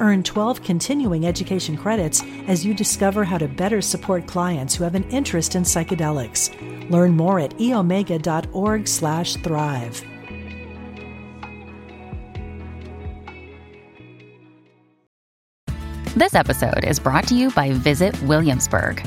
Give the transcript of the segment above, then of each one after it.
Earn 12 continuing education credits as you discover how to better support clients who have an interest in psychedelics. Learn more at eomega.org/thrive. This episode is brought to you by Visit Williamsburg.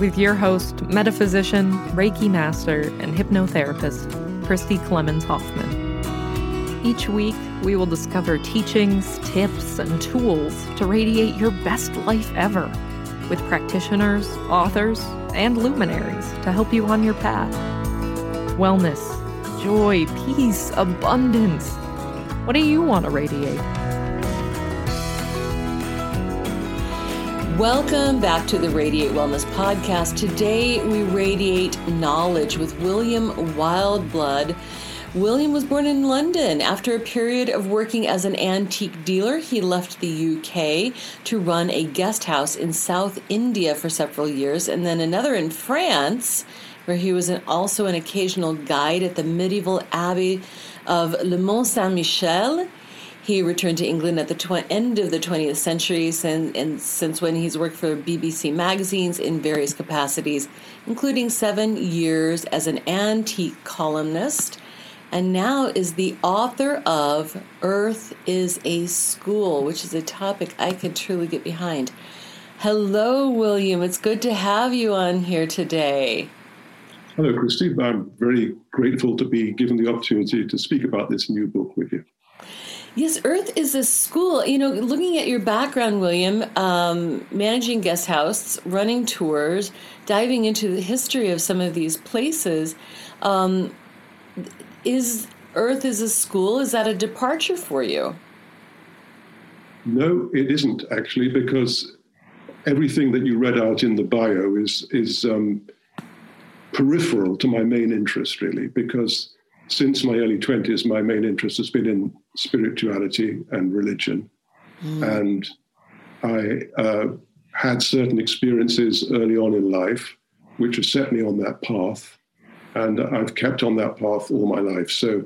with your host, metaphysician, Reiki master, and hypnotherapist, Christy Clemens Hoffman. Each week, we will discover teachings, tips, and tools to radiate your best life ever with practitioners, authors, and luminaries to help you on your path. Wellness, joy, peace, abundance. What do you want to radiate? Welcome back to the Radiate Wellness Podcast. Today we radiate knowledge with William Wildblood. William was born in London. After a period of working as an antique dealer, he left the UK to run a guest house in South India for several years and then another in France, where he was an, also an occasional guide at the medieval abbey of Le Mont Saint Michel he returned to England at the tw- end of the 20th century, and, since when he's worked for BBC magazines in various capacities, including seven years as an antique columnist, and now is the author of Earth is a School, which is a topic I could truly get behind. Hello, William. It's good to have you on here today. Hello, Christy. I'm very grateful to be given the opportunity to speak about this new book with you. Yes, Earth is a school. You know, looking at your background, William, um, managing guest house, running tours, diving into the history of some of these places, um, is Earth is a school? Is that a departure for you? No, it isn't actually, because everything that you read out in the bio is is um, peripheral to my main interest, really, because since my early 20s, my main interest has been in spirituality and religion. Mm. And I uh, had certain experiences early on in life which have set me on that path. And I've kept on that path all my life. So,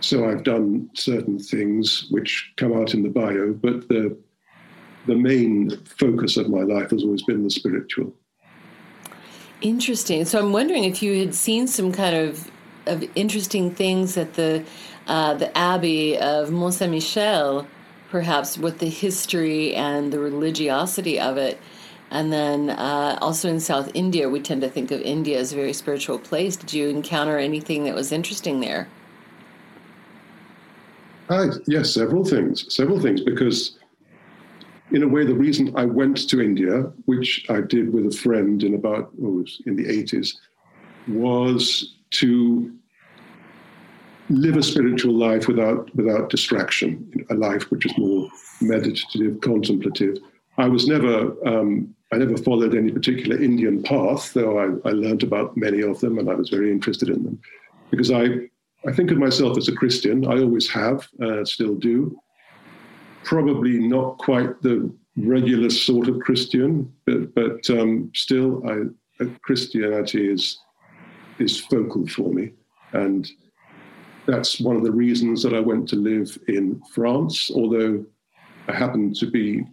so I've done certain things which come out in the bio, but the, the main focus of my life has always been the spiritual. Interesting. So I'm wondering if you had seen some kind of of interesting things at the uh, the Abbey of Mont Saint Michel, perhaps with the history and the religiosity of it. And then uh, also in South India, we tend to think of India as a very spiritual place. Did you encounter anything that was interesting there? Uh, yes, several things. Several things, because in a way, the reason I went to India, which I did with a friend in about oh, in the 80s, was to live a spiritual life without without distraction, a life which is more meditative, contemplative. I was never um, I never followed any particular Indian path, though I, I learned about many of them and I was very interested in them, because I I think of myself as a Christian. I always have, uh, still do. Probably not quite the regular sort of Christian, but but um, still, I, Christianity is is focal for me. And that's one of the reasons that I went to live in France, although I happened to be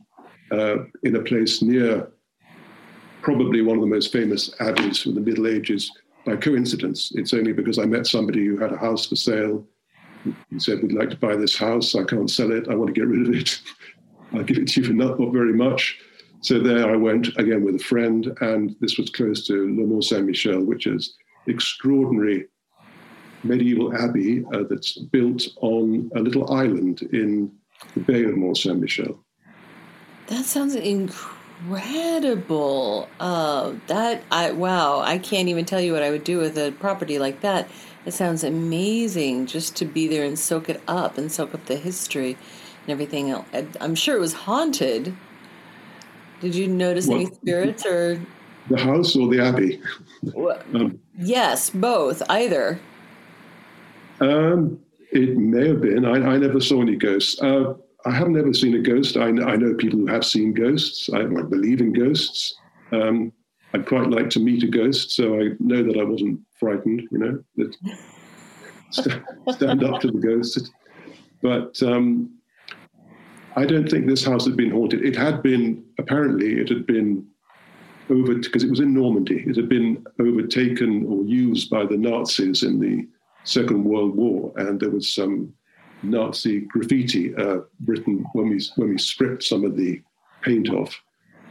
uh, in a place near probably one of the most famous abbeys from the Middle Ages by coincidence. It's only because I met somebody who had a house for sale. He said, We'd like to buy this house. I can't sell it. I want to get rid of it. I'll give it to you for not, not very much. So there I went again with a friend, and this was close to Le Mont Saint Michel, which is extraordinary medieval abbey uh, that's built on a little island in the Bay of Mont Saint Michel. That sounds incredible. Uh, that I wow! I can't even tell you what I would do with a property like that. It sounds amazing just to be there and soak it up and soak up the history and everything else. I'm sure it was haunted. Did you notice well, any spirits or the house or the abbey? um, yes, both. Either. Um, it may have been. I, I never saw any ghosts. Uh, I haven't ever seen a ghost. I, I, know people who have seen ghosts. I, I believe in ghosts. Um, I'd quite like to meet a ghost, so I know that I wasn't frightened. You know, that st- stand up to the ghost. But um, I don't think this house had been haunted. It had been, apparently, it had been over, because it was in Normandy, it had been overtaken or used by the Nazis in the Second World War. And there was some Nazi graffiti uh, written when we, when we stripped some of the paint off,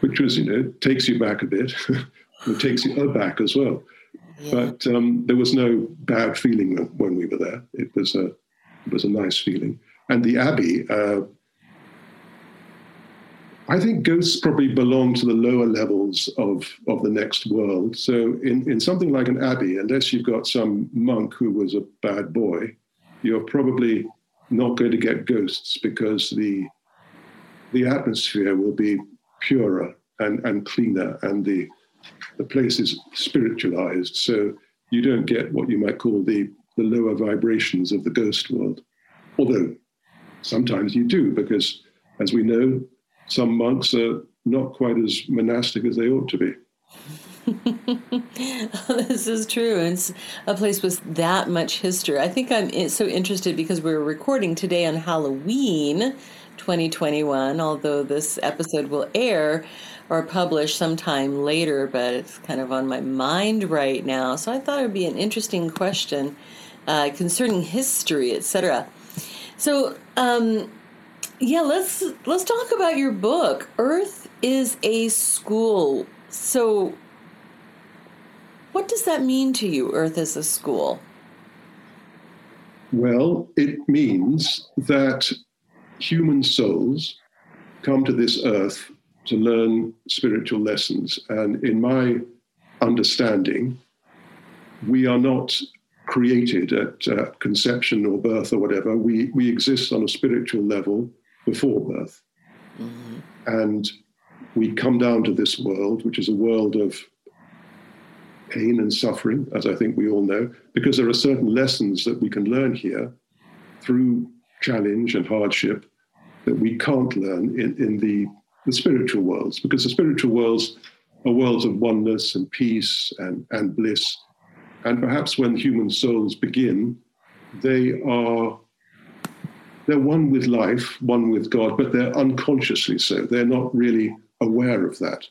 which was, you know, takes you back a bit. it takes you back as well. Yeah. But um, there was no bad feeling when we were there. It was a, it was a nice feeling. And the Abbey, uh, I think ghosts probably belong to the lower levels of, of the next world. So, in, in something like an abbey, unless you've got some monk who was a bad boy, you're probably not going to get ghosts because the, the atmosphere will be purer and, and cleaner, and the, the place is spiritualized. So, you don't get what you might call the, the lower vibrations of the ghost world. Although sometimes you do, because as we know, some monks are not quite as monastic as they ought to be. this is true. It's a place with that much history. I think I'm so interested because we're recording today on Halloween 2021, although this episode will air or publish sometime later, but it's kind of on my mind right now. So I thought it would be an interesting question uh, concerning history, etc. So, um, yeah, let's let's talk about your book. Earth is a school. So what does that mean to you, Earth is a school? Well, it means that human souls come to this earth to learn spiritual lessons. And in my understanding, we are not created at uh, conception or birth or whatever. We, we exist on a spiritual level before birth. Mm-hmm. And we come down to this world, which is a world of pain and suffering, as I think we all know, because there are certain lessons that we can learn here through challenge and hardship that we can't learn in, in the, the spiritual worlds, because the spiritual worlds are worlds of oneness and peace and, and bliss. And perhaps when human souls begin, they are they're one with life, one with God, but they're unconsciously so. They're not really aware of that.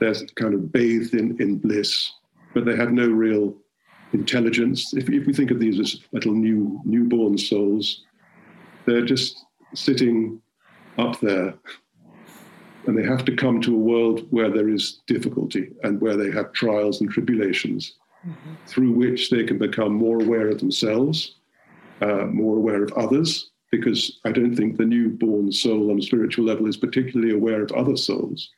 They're kind of bathed in, in bliss, but they have no real intelligence. If, if we think of these as little new newborn souls, they're just sitting up there and they have to come to a world where there is difficulty and where they have trials and tribulations mm-hmm. through which they can become more aware of themselves, uh, more aware of others, because I don't think the newborn soul on a spiritual level is particularly aware of other souls,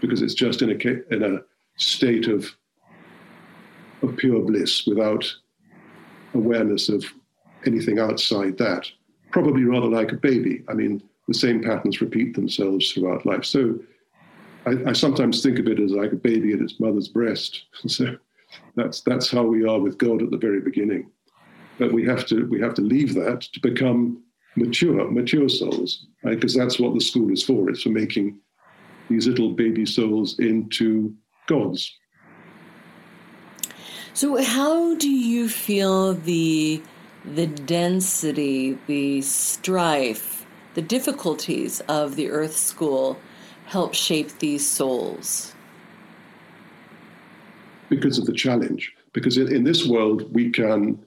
because it's just in a in a state of of pure bliss without awareness of anything outside that. Probably rather like a baby. I mean, the same patterns repeat themselves throughout life. So I, I sometimes think of it as like a baby at its mother's breast. so that's that's how we are with God at the very beginning. But we have to we have to leave that to become mature, mature souls, right? because that's what the school is for. It's for making these little baby souls into gods. So, how do you feel the the density, the strife, the difficulties of the Earth School help shape these souls? Because of the challenge. Because in, in this world, we can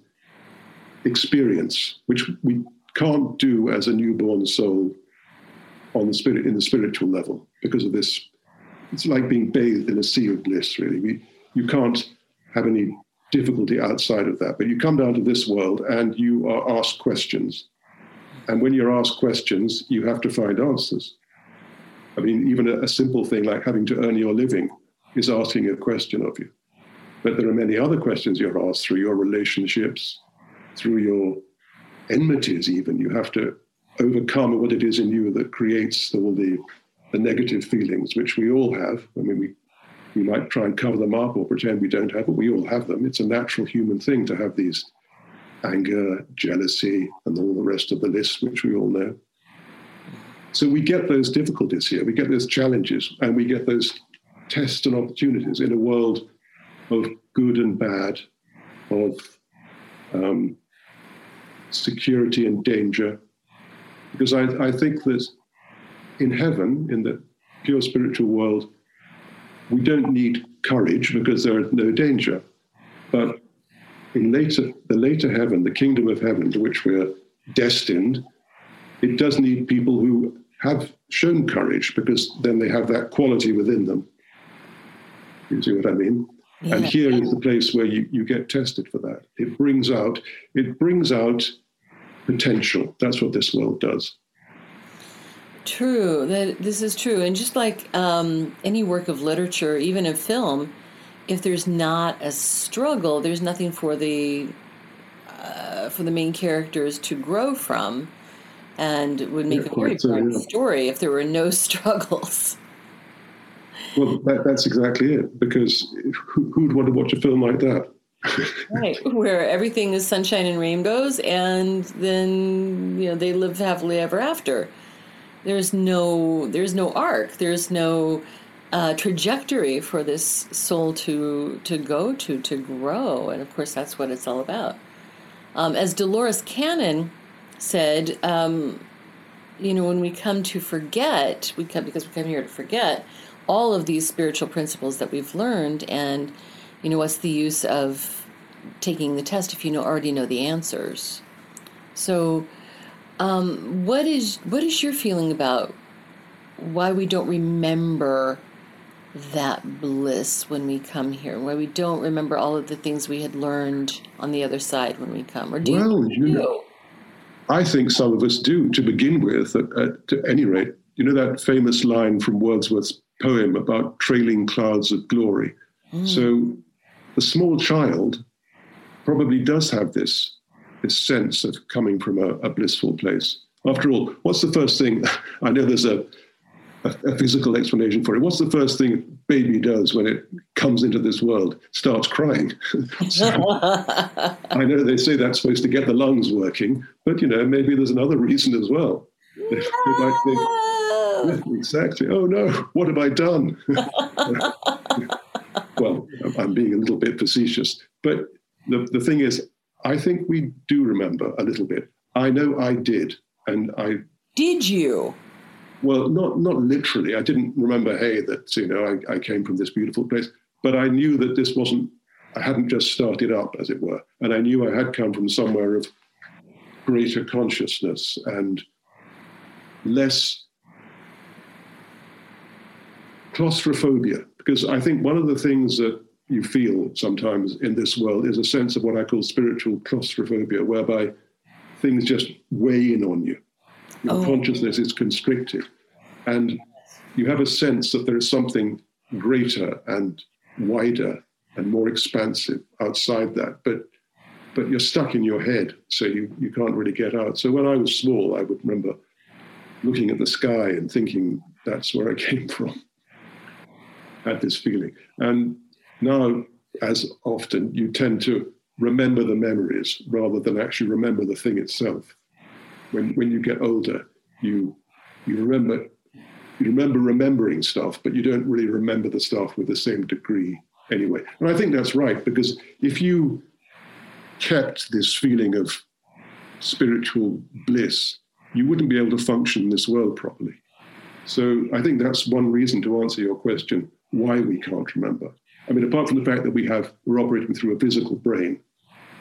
experience, which we can't do as a newborn soul on the spirit in the spiritual level because of this it's like being bathed in a sea of bliss, really. We, you can't have any difficulty outside of that. But you come down to this world and you are asked questions. And when you're asked questions, you have to find answers. I mean, even a, a simple thing like having to earn your living is asking a question of you. But there are many other questions you're asked through your relationships, through your enmities, even. You have to overcome what it is in you that creates all the, the negative feelings, which we all have. I mean, we, we might try and cover them up or pretend we don't have, but we all have them. It's a natural human thing to have these anger, jealousy, and all the rest of the list, which we all know. So we get those difficulties here, we get those challenges, and we get those tests and opportunities in a world of good and bad, of um, security and danger. Because I, I think that in heaven, in the pure spiritual world, we don't need courage because there is no danger. But in later, the later heaven, the kingdom of heaven to which we're destined, it does need people who have shown courage because then they have that quality within them. You see what I mean? Yeah. And here is the place where you, you get tested for that. It brings out it brings out potential. That's what this world does. True. That this is true. And just like um, any work of literature, even in film, if there's not a struggle, there's nothing for the uh, for the main characters to grow from, and it would make yeah, a very boring so, yeah. story if there were no struggles. Well, that, that's exactly it. Because who, would want to watch a film like that? right, where everything is sunshine and rainbows, and then you know they live happily ever after. There's no there's no arc. There's no uh, trajectory for this soul to to go to to grow, and of course that's what it's all about. Um, as Dolores Cannon said, um, you know, when we come to forget, we come because we come here to forget all of these spiritual principles that we've learned, and you know, what's the use of taking the test if you know already know the answers? So, um, what is what is your feeling about why we don't remember that bliss when we come here, why we don't remember all of the things we had learned on the other side when we come, or do well, you, you know, I think some of us do to begin with. At, at, at any rate, you know that famous line from Wordsworth's poem about trailing clouds of glory. Mm. So, the small child probably does have this this sense of coming from a, a blissful place. After all, what's the first thing? I know there's a a, a, physical explanation for it. What's the first thing a baby does when it comes into this world? Starts crying. so, I know they say that's supposed to get the lungs working, but you know maybe there's another reason as well. No. think, exactly. Oh no, what have I done? well, I'm being a little bit facetious, but the, the thing is, I think we do remember a little bit. I know I did, and I did you well, not not literally. I didn't remember, hey, that you know I, I came from this beautiful place, but I knew that this wasn't. I hadn't just started up, as it were, and I knew I had come from somewhere of greater consciousness and less claustrophobia. Because I think one of the things that you feel sometimes in this world is a sense of what I call spiritual claustrophobia, whereby things just weigh in on you your oh. consciousness is constricted. And you have a sense that there is something greater and wider and more expansive outside that. But but you're stuck in your head, so you, you can't really get out. So when I was small, I would remember looking at the sky and thinking that's where I came from. Had this feeling. And now, as often, you tend to remember the memories rather than actually remember the thing itself when when you get older, you you remember you remember remembering stuff, but you don't really remember the stuff with the same degree anyway. And I think that's right because if you kept this feeling of spiritual bliss, you wouldn't be able to function in this world properly. So I think that's one reason to answer your question why we can't remember. I mean, apart from the fact that we have we're operating through a physical brain,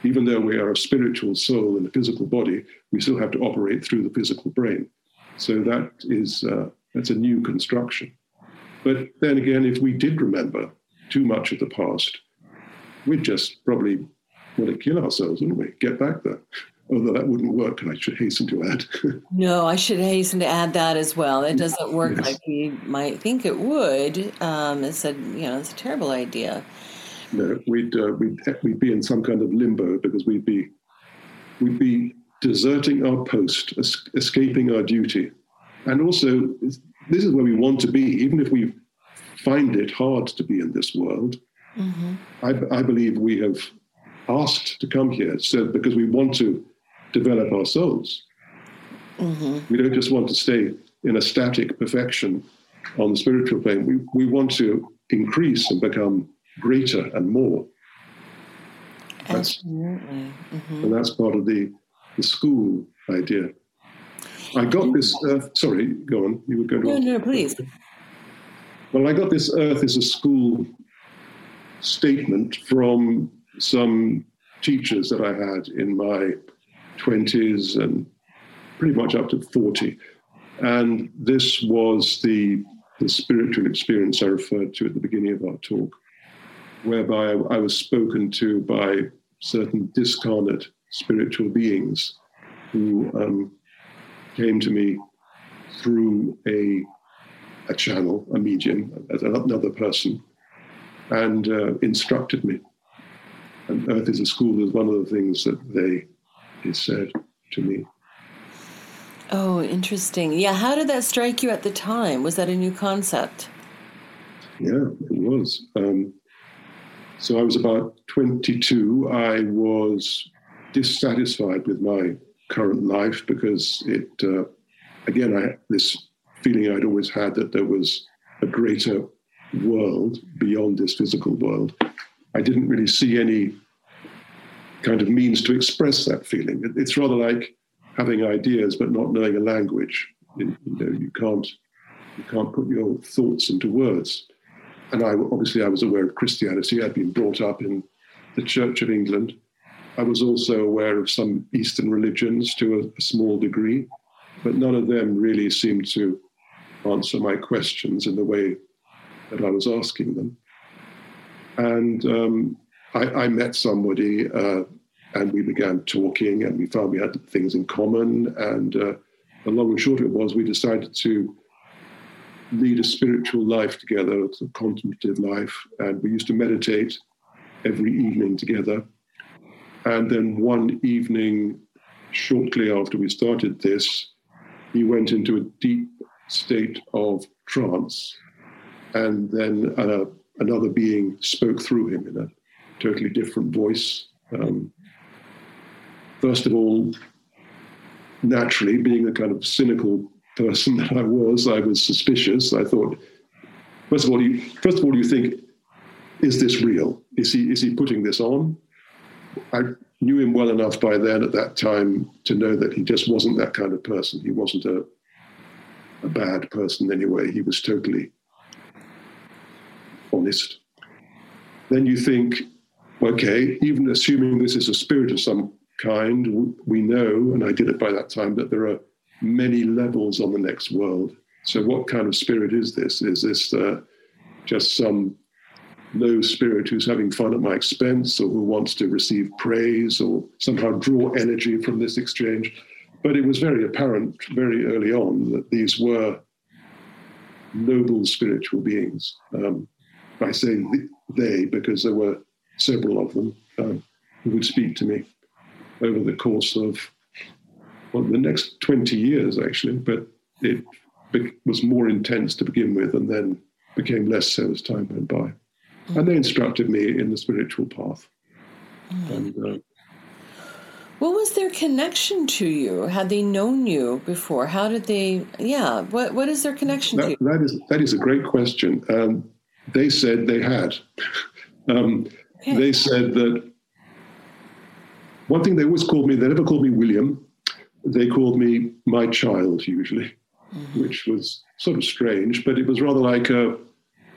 even though we are a spiritual soul in a physical body, we still have to operate through the physical brain. So that is uh, that's a new construction. But then again, if we did remember too much of the past, we'd just probably want to kill ourselves, wouldn't we? Get back there. Although that wouldn't work, and I should hasten to add. no, I should hasten to add that as well. It doesn't work yes. like we might think it would. Um, it said, you know, it's a terrible idea. No, we'd, uh, we'd we'd be in some kind of limbo because we'd be we'd be deserting our post, es- escaping our duty, and also this is where we want to be, even if we find it hard to be in this world. Mm-hmm. I, I believe we have asked to come here so because we want to develop our souls. Mm-hmm. We don't just want to stay in a static perfection on the spiritual plane. We, we want to increase and become greater and more. That's, Absolutely. Mm-hmm. And that's part of the, the school idea. I got this earth. Sorry, go on. You were going to. No, no, please. Well, I got this earth is a school statement from some teachers that I had in my 20s and pretty much up to 40. And this was the, the spiritual experience I referred to at the beginning of our talk, whereby I was spoken to by certain discarnate spiritual beings who um, came to me through a, a channel, a medium, another person, and uh, instructed me. And Earth is a School is one of the things that they, they said to me. Oh, interesting. Yeah, how did that strike you at the time? Was that a new concept? Yeah, it was. Um, so I was about 22. I was dissatisfied with my current life because it, uh, again, I had this feeling I'd always had that there was a greater world beyond this physical world. I didn't really see any kind of means to express that feeling. It's rather like having ideas but not knowing a language. You, you know, you can't you can't put your thoughts into words. And I obviously I was aware of Christianity. I'd been brought up in the Church of England. I was also aware of some Eastern religions to a, a small degree, but none of them really seemed to answer my questions in the way that I was asking them. And um, I, I, met somebody uh, and we began talking and we found we had things in common. And uh, the long and short of it was we decided to lead a spiritual life together, a contemplative life. And we used to meditate every evening together. And then one evening, shortly after we started this, he went into a deep state of trance. And then uh, another being spoke through him in a totally different voice. Um, first of all, naturally, being the kind of cynical person that I was, I was suspicious. I thought, first of all, you, first of all, you think, is this real? Is he is he putting this on? I knew him well enough by then at that time to know that he just wasn't that kind of person. He wasn't a, a bad person anyway. He was totally honest. Then you think, okay, even assuming this is a spirit of some kind, we know, and I did it by that time, that there are many levels on the next world. So, what kind of spirit is this? Is this uh, just some low spirit who's having fun at my expense or who wants to receive praise or somehow draw energy from this exchange. But it was very apparent very early on that these were noble spiritual beings. Um, I say they because there were several of them um, who would speak to me over the course of well, the next 20 years, actually, but it was more intense to begin with and then became less so as time went by and they instructed me in the spiritual path. Mm. And, uh, what was their connection to you? Had they known you before? How did they? Yeah, what what is their connection that, to you? That is that is a great question. Um, they said they had. um. They said that one thing they always called me. They never called me William. They called me my child usually, mm-hmm. which was sort of strange, but it was rather like a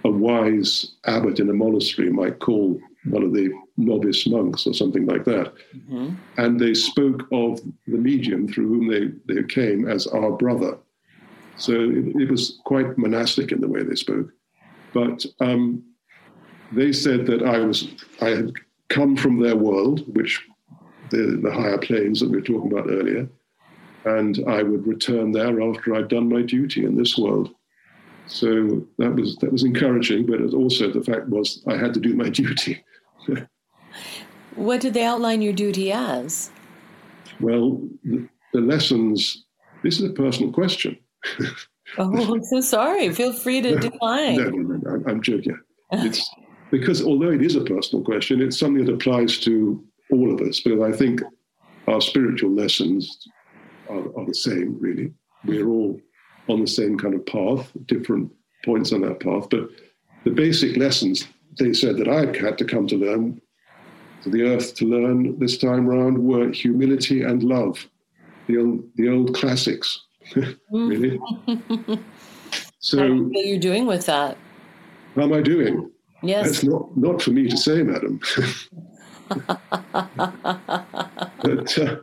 a wise abbot in a monastery might call one of the novice monks or something like that. Mm-hmm. And they spoke of the medium through whom they, they came as our brother. So it, it, was quite monastic in the way they spoke. But um, they said that I was I had come from their world, which the, the higher planes that we were talking about earlier, and I would return there after I'd done my duty in this world. So that was that was encouraging, but also the fact was I had to do my duty. what did they outline your duty as? Well, the, the lessons. This is a personal question. oh, I'm so sorry. Feel free to decline. no, no, no, I'm, I'm joking. It's because although it is a personal question, it's something that applies to all of us. Because I think our spiritual lessons are, are the same. Really, we're all on the same kind of path, different points on that path. But the basic lessons they said that I had to come to learn, to the earth to learn this time round, were humility and love, the old, the old classics, really. so, what are you doing with that? How am I doing? Yes. That's not, not for me to say, madam. but uh,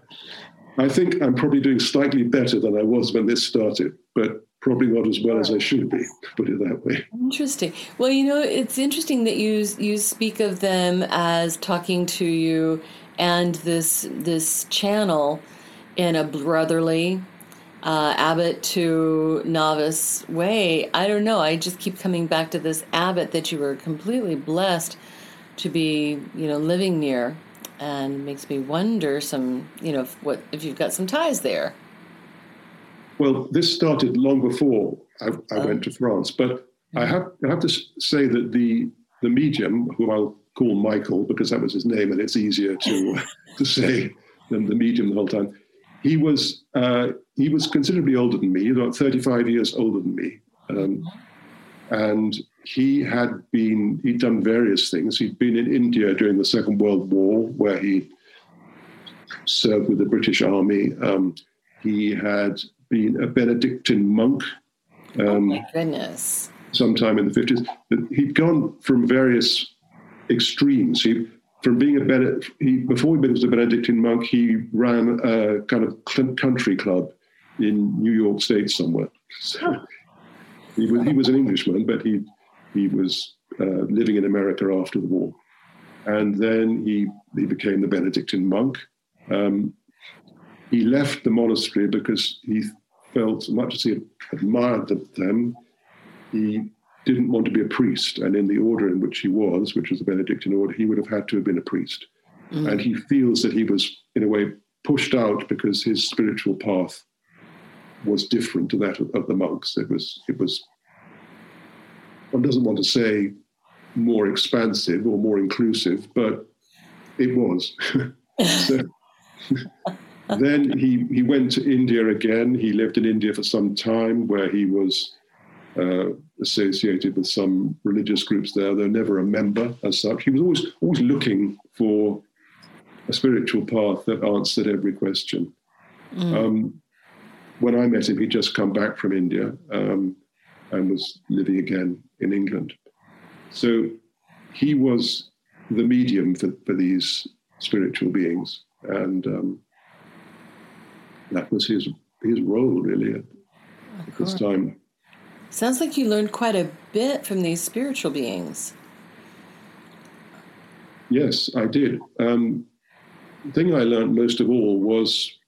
I think I'm probably doing slightly better than I was when this started, but probably not as well as I should be, put it that way. Interesting. Well, you know, it's interesting that you you speak of them as talking to you and this this channel in a brotherly uh, abbot to novice way. I don't know. I just keep coming back to this abbot that you were completely blessed to be, you know, living near, and makes me wonder some, you know, if, what if you've got some ties there. Well, this started long before I, I oh. went to France, but I mm-hmm. have I have to say that the the medium, who I'll call Michael because that was his name and it's easier to to say than the medium the whole time he was uh, he was considerably older than me, about 35 years older than me, um, and he had been he'd done various things. He'd been in India during the Second World War, where he served with the British Army. Um, he had been a Benedictine monk. Um, oh my goodness! Sometime in the 50s, he'd gone from various extremes. He from being a Benedict, he, before he was a Benedictine monk, he ran a kind of country club in New York State somewhere. So he was, he was an Englishman, but he he was uh, living in America after the war, and then he he became the Benedictine monk. Um, he left the monastery because he felt, much as he admired them, he didn't want to be a priest. And in the order in which he was, which was the Benedictine order, he would have had to have been a priest. Mm. And he feels that he was, in a way, pushed out because his spiritual path was different to that of, of the monks. It was, it was, one doesn't want to say more expansive or more inclusive, but it was. so, then he, he went to India again. He lived in India for some time where he was uh, associated with some religious groups there, though never a member as such. He was always always looking for a spiritual path that answered every question. Mm. Um, when I met him, he'd just come back from India um, and was living again in England. So he was the medium for, for these spiritual beings, and um, that was his his role really at, at this time. Sounds like you learned quite a bit from these spiritual beings. Yes, I did. Um, the thing I learned most of all was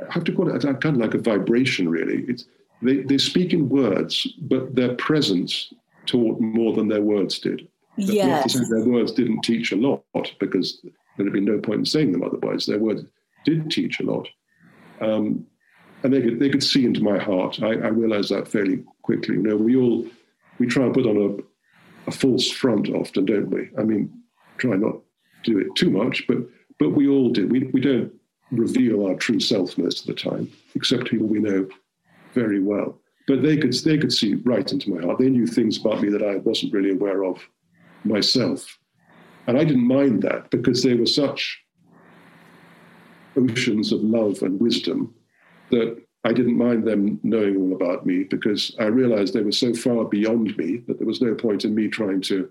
I have to call it kind of like a vibration, really. It's, they, they speak in words, but their presence taught more than their words did. Yes. their words didn't teach a lot because there'd be no point in saying them otherwise. Their words did teach a lot. Um, and they could they could see into my heart. I, I realized that fairly quickly. You know, we all we try and put on a, a false front often, don't we? I mean, try not to do it too much, but but we all do. We we don't reveal our true self most of the time, except people we know very well. But they could they could see right into my heart. They knew things about me that I wasn't really aware of myself. And I didn't mind that because they were such oceans of love and wisdom that I didn't mind them knowing all about me because I realized they were so far beyond me that there was no point in me trying to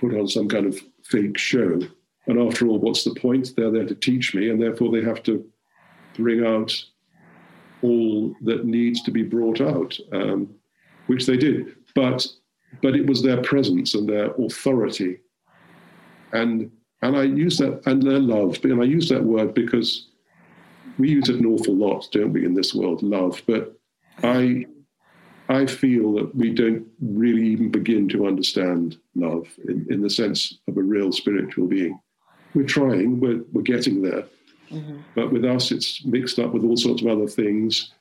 put on some kind of fake show. And after all, what's the point? They're there to teach me, and therefore they have to bring out all that needs to be brought out. Um, which they did. But but it was their presence and their authority, and and I use that and their love, and I use that word because we use it an awful lot, don't we, in this world, love. But I I feel that we don't really even begin to understand love in, in the sense of a real spiritual being. We're trying, we're, we're getting there. Mm-hmm. But with us, it's mixed up with all sorts of other things.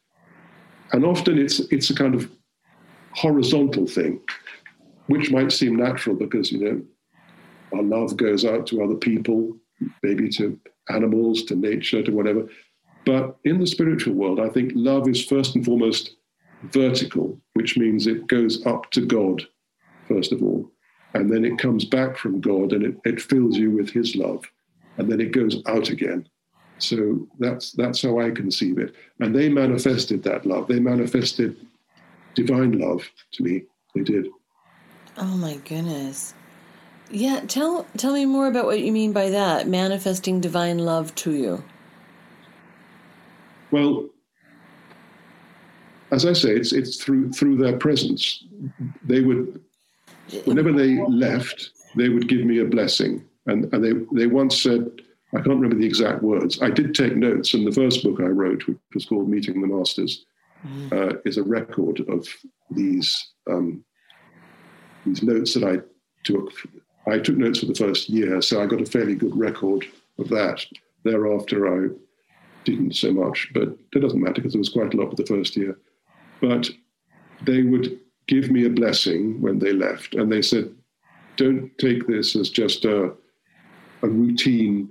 And often it's, it's a kind of horizontal thing, which might seem natural because, you know, our love goes out to other people, maybe to animals, to nature, to whatever. But in the spiritual world, I think love is first and foremost vertical, which means it goes up to God, first of all, and then it comes back from God and it, it fills you with His love, and then it goes out again. So that's that's how I conceive it. And they manifested that love. They manifested divine love to me. They did. Oh my goodness. Yeah, tell tell me more about what you mean by that, manifesting divine love to you. Well, as I say, it's it's through through their presence. They would, whenever they left, they would give me a blessing, and and they they once said, I can't remember the exact words. I did take notes, and the first book I wrote, which was called Meeting the Masters, mm. uh, is a record of these um, these notes that I took. I took notes for the first year, so I got a fairly good record of that. Thereafter, I didn't so much, but it doesn't matter because there was quite a lot for the first year. But they would give me a blessing when they left, and they said, "Don't take this as just a a routine,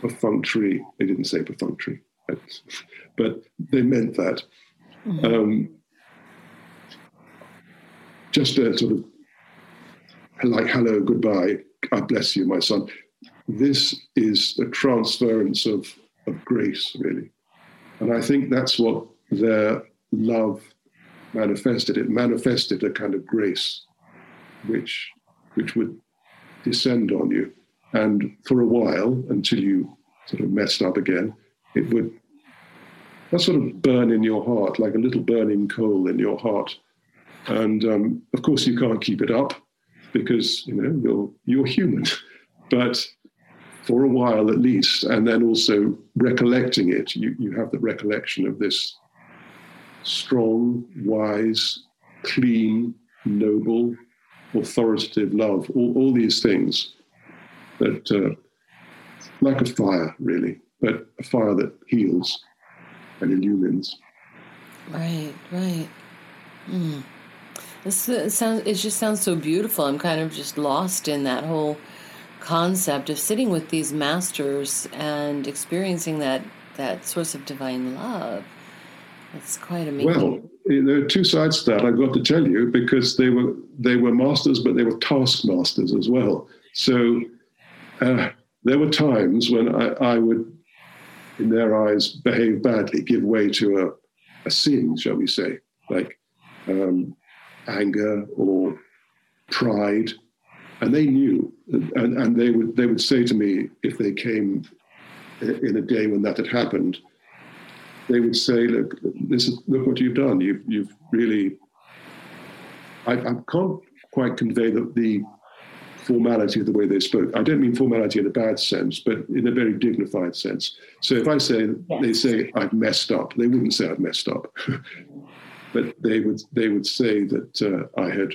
perfunctory." They didn't say perfunctory, but they meant that. Mm-hmm. Um, just a sort of like hello, goodbye, I bless you, my son. This is a transference of, of grace, really. And I think that's what their love manifested. It manifested a kind of grace which which would descend on you. And for a while, until you sort of messed up again, it would that sort of burn in your heart, like a little burning coal in your heart. And um, of course, you can't keep it up because you know you're you're human. But for a while at least, and then also recollecting it, you, you have the recollection of this strong, wise, clean, noble, authoritative love, all, all these things that, uh, like a fire, really, but a fire that heals and illumines. Right, right. Mm. This it sounds. It just sounds so beautiful. I'm kind of just lost in that whole concept of sitting with these masters and experiencing that that source of divine love. It's quite amazing. Well, there are two sides to that. I've got to tell you because they were they were masters, but they were taskmasters as well. So uh, there were times when I, I, would, in their eyes, behave badly, give way to a, a sin, shall we say, like um, anger or pride, and they knew, and, and they would they would say to me if they came in a day when that had happened they would say, "Look, this is look what you've done. You've you've really." I, I can't quite convey the, the formality of the way they spoke. I don't mean formality in a bad sense, but in a very dignified sense. So if I say yes. they say I've messed up, they wouldn't say I've messed up, but they would they would say that uh, I had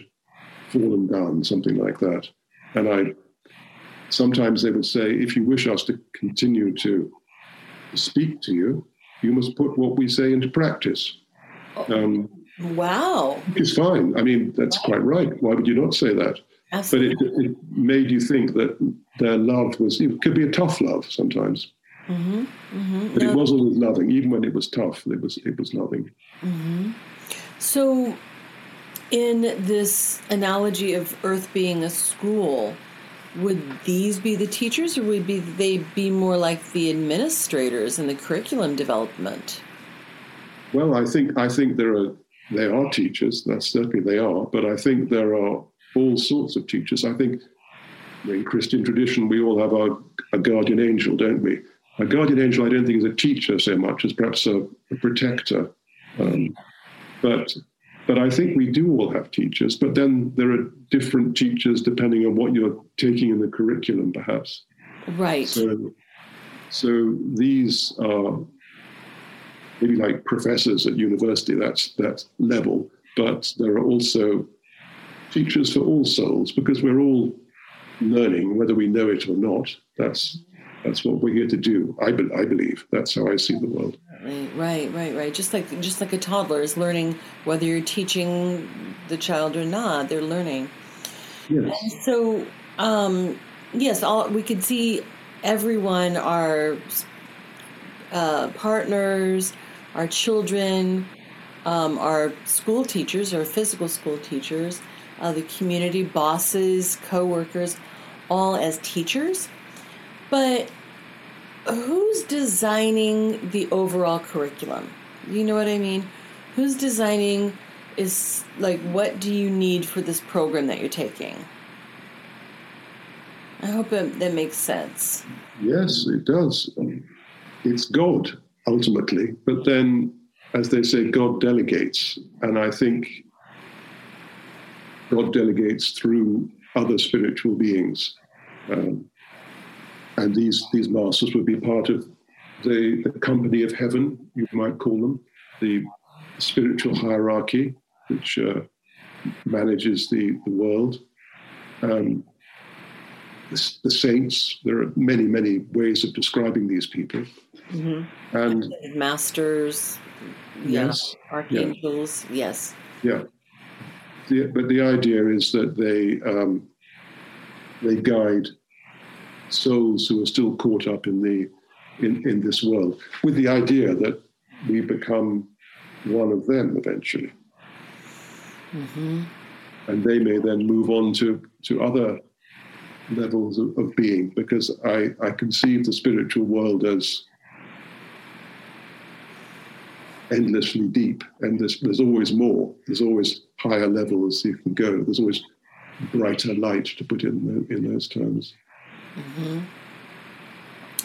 fallen down, something like that. And I sometimes they would say, if you wish us to continue to speak to you, you must put what we say into practice. Um, wow. It's fine. I mean, that's quite right. Why would you not say that? Absolutely. But it, it, made you think that their love was, it could be a tough love sometimes. Mm-hmm, mm-hmm. But no. it was always loving, even when it was tough. It was it was loving. Mm-hmm. So, in this analogy of Earth being a school, would these be the teachers or would be they be more like the administrators in the curriculum development? Well i think i think there are they are teachers that's certainly they are but i think there are all sorts of teachers. I think in christian tradition we all have our a guardian angel don't we? A guardian angel i don't think is a teacher so much as perhaps a, a protector. Um, but but I think we do all have teachers, but then there are different teachers depending on what you're taking in the curriculum, perhaps. Right. So, so these are maybe like professors at university, that's that level, but there are also teachers for all souls because we're all learning, whether we know it or not. That's that's what we're here to do. I, be, I believe that's how I see the world. Right, right, right. Right. Just like just like a toddler is learning whether you're teaching the child or not, they're learning. Yes. And so, um, yes, all we could see everyone, our uh, partners, our children, um, our school teachers, our physical school teachers, uh, the community bosses, co-workers, all as teachers. But who's designing the overall curriculum? You know what I mean? Who's designing is like what do you need for this program that you're taking? I hope it, that makes sense. Yes, it does. It's God ultimately, but then, as they say, God delegates, and I think God delegates through other spiritual beings. Um, and these these masters would be part of the, the company of heaven, you might call them, the spiritual hierarchy, which uh, manages the, the world. Um, the, the, saints, there are many, many ways of describing these people. Mm-hmm. And masters, yes, yeah, archangels, yeah. yes. Yeah. The, but the idea is that they um, they guide souls who are still caught up in the in, in this world, with the idea that we become one of them eventually. Mm-hmm. And they may then move on to, to other levels of, of being, because I, I conceive the spiritual world as endlessly deep, and there's, there's always more. There's always higher levels you can go. There's always brighter light, to put in in those terms. Mm-hmm.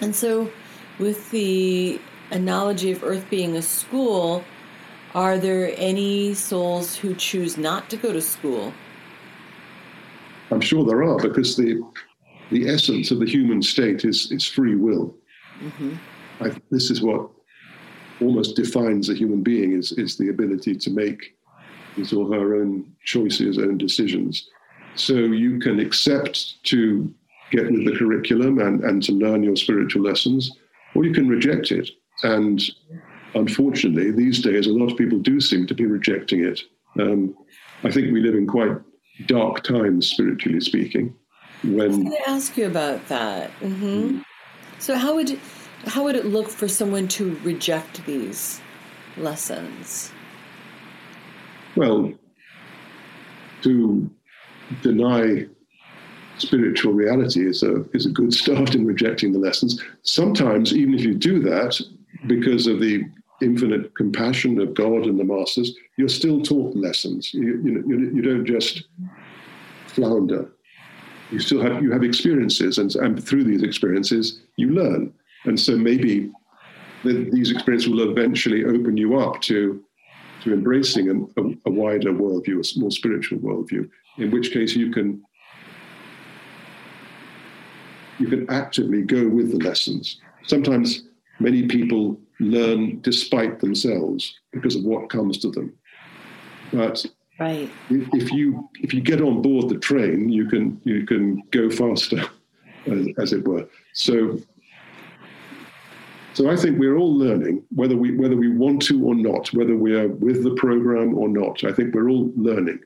And so, with the analogy of Earth being a school, are there any souls who choose not to go to school? I'm sure there are, because the the essence of the human state is is free will. Mm-hmm. I, this is what almost defines a human being is is the ability to make his or her own choices, own decisions. So you can accept to get with the curriculum and, and to learn your spiritual lessons, or you can reject it. And unfortunately, these days, a lot of people do seem to be rejecting it. Um, I think we live in quite dark times, spiritually speaking. When I was going to ask you about that. Mm-hmm. Mm. So, how would how would it look for someone to reject these lessons? Well, to deny spiritual reality is a is a good start in rejecting the lessons. Sometimes, even if you do that, because of the infinite compassion of God and the masters, you're still taught lessons. You, you, you don't just flounder. You still have you have experiences, and, and through these experiences, you learn. And so maybe the, these experiences will eventually open you up to to embracing a, a, a wider worldview, a more spiritual worldview. In which case, you can you can actively go with the lessons. Sometimes many people learn despite themselves because of what comes to them. But right. if you if you get on board the train, you can you can go faster, as, as it were. So so I think we're all learning, whether we whether we want to or not, whether we are with the program or not. I think we're all learning,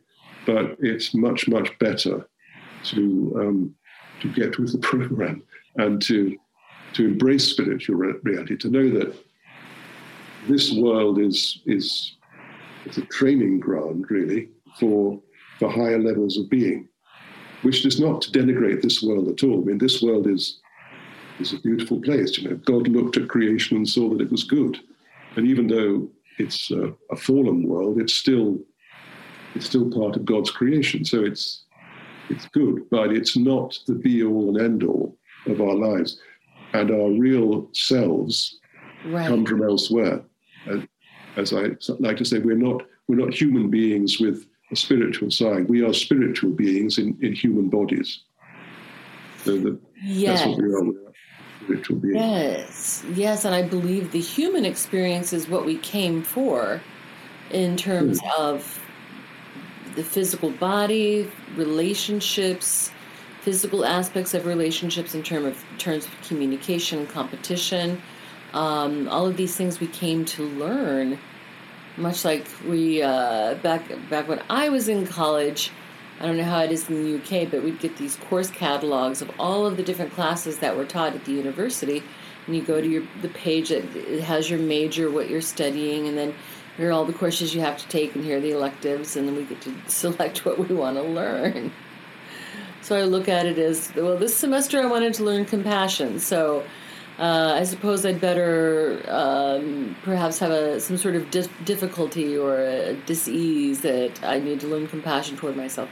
but it's much much better to um, to get with the program and to to embrace spiritual reality, to know that this world is is it's a training ground really for for higher levels of being, which does not denigrate this world at all. I mean, this world is is a beautiful place. You know, God looked at creation and saw that it was good, and even though it's a, a fallen world, it's still it's still part of God's creation. So it's it's good, but it's not the be all and end all of our lives. And our real selves right. come from elsewhere. As I like to say, we're not we're not human beings with a spiritual side. We are spiritual beings in, in human bodies. So the, yes. that's what we are. We are spiritual beings. Yes, yes, and I believe the human experience is what we came for, in terms mm. of the physical body, relationships, physical aspects of relationships in terms of terms of communication, competition, um, all of these things we came to learn. Much like we uh, back back when I was in college, I don't know how it is in the UK, but we'd get these course catalogs of all of the different classes that were taught at the university, and you go to your the page that has your major, what you're studying, and then here are all the courses you have to take, and here are the electives, and then we get to select what we want to learn. So I look at it as well, this semester I wanted to learn compassion. So uh, I suppose I'd better um, perhaps have a, some sort of dis- difficulty or a disease that I need to learn compassion toward myself.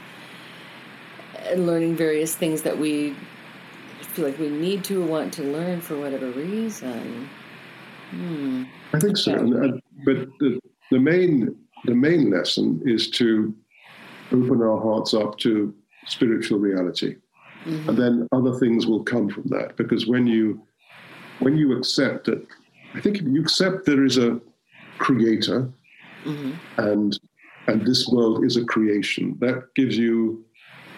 And learning various things that we feel like we need to or want to learn for whatever reason. Hmm. I think so. Okay. But the, the main the main lesson is to open our hearts up to spiritual reality. Mm-hmm. And then other things will come from that. Because when you when you accept that I think if you accept there is a creator mm-hmm. and and this world is a creation, that gives you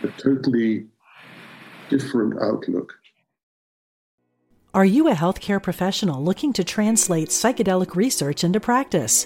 a totally different outlook. Are you a healthcare professional looking to translate psychedelic research into practice?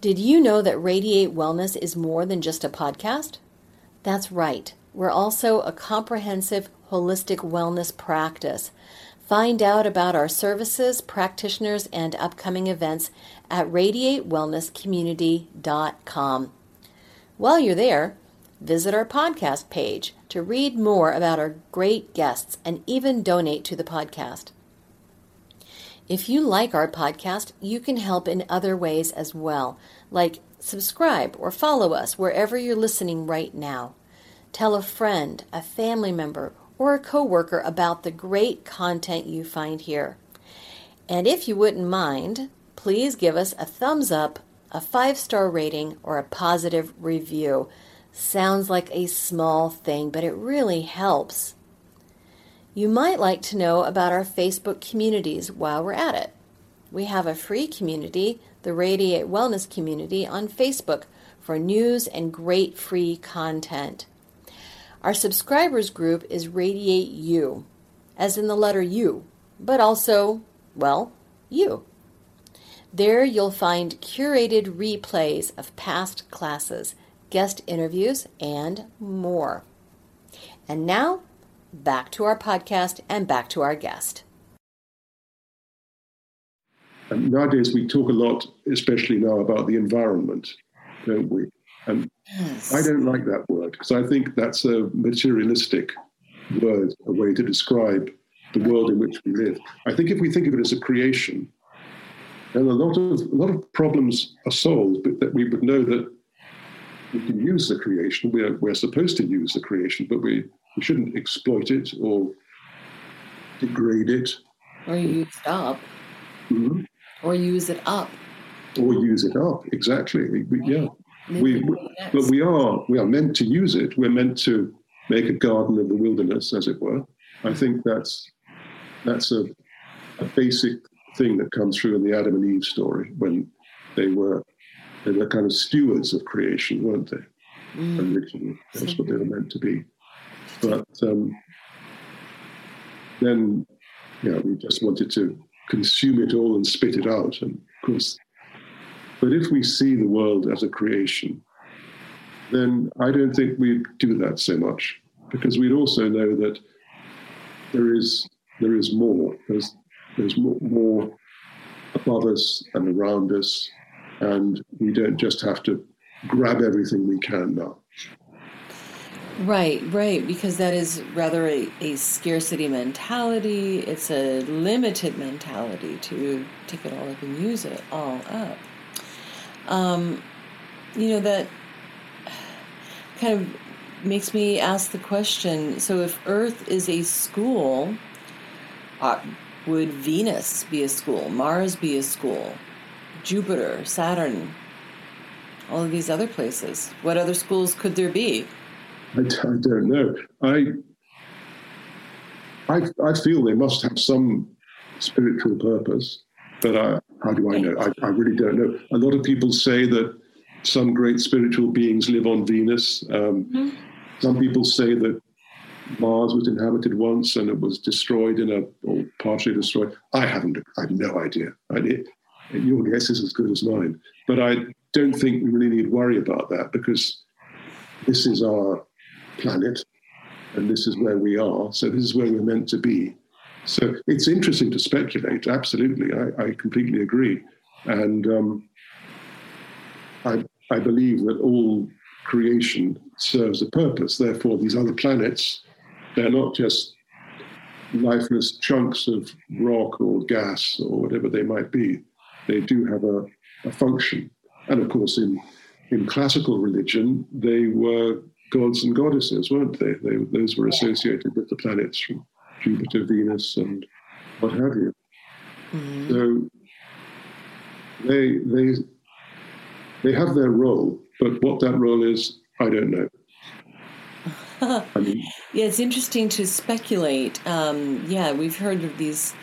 Did you know that Radiate Wellness is more than just a podcast? That's right. We're also a comprehensive holistic wellness practice. Find out about our services, practitioners, and upcoming events at radiatewellnesscommunity.com. While you're there, visit our podcast page to read more about our great guests and even donate to the podcast. If you like our podcast, you can help in other ways as well, like subscribe or follow us wherever you're listening right now. Tell a friend, a family member, or a coworker about the great content you find here. And if you wouldn't mind, please give us a thumbs up, a five star rating, or a positive review. Sounds like a small thing, but it really helps. You might like to know about our Facebook communities while we're at it. We have a free community, the Radiate Wellness Community, on Facebook for news and great free content. Our subscribers group is Radiate You, as in the letter U, but also, well, you. There you'll find curated replays of past classes, guest interviews, and more. And now back to our podcast and back to our guest. And nowadays, we talk a lot, especially now, about the environment, don't we? And yes. I don't like that word because I think that's a materialistic word, a way to describe the world in which we live. I think if we think of it as a creation, then a lot of a lot of problems are solved, but that we would know that we can use the creation. We're we're supposed to use the creation, but we we shouldn't exploit it or degrade it. Or use it up. Mm-hmm. Or use it up. Or use it up, exactly. We, we, yeah. We, we, but we are we are meant to use it. We're meant to make a garden of the wilderness, as it were. I think that's that's a, a basic thing that comes through in the Adam and Eve story when they were they were kind of stewards of creation, weren't they? Mm. Originally, that's what they were meant to be. But um, then, yeah, we just wanted to consume it all and spit it out. And of course, but if we see the world as a creation, then I don't think we'd do that so much because we'd also know that there is there is more. There's there's more, more above us and around us, and we don't just have to grab everything we can now. Right, right, because that is rather a, a scarcity mentality. It's a limited mentality to take it all up and use it all up. Um, you know, that kind of makes me ask the question so, if Earth is a school, uh, would Venus be a school? Mars be a school? Jupiter, Saturn, all of these other places? What other schools could there be? I, I don't know. I, I, I feel they must have some spiritual purpose, but I, how do I know? I, I really don't know. A lot of people say that some great spiritual beings live on Venus. Um, mm-hmm. Some people say that Mars was inhabited once and it was destroyed in a, or partially destroyed. I haven't, I have no idea. I, your guess is as good as mine. But I don't think we really need worry about that because this is our planet, and this is where we are. So this is where we're meant to be. So it's interesting to speculate. Absolutely, I, I completely agree, and um, I, I believe that all creation serves a purpose. Therefore, these other planets, they're not just lifeless chunks of rock or gas or whatever they might be. They do have a, a function. And of course, in, in classical religion, they were gods and goddesses, weren't they? they those were associated with the planets from Jupiter, Venus, and what have you. Mm-hmm. So they they they have their role, but what that role is, I don't know. I mean, yeah, it's interesting to speculate. Um, yeah, we've heard of these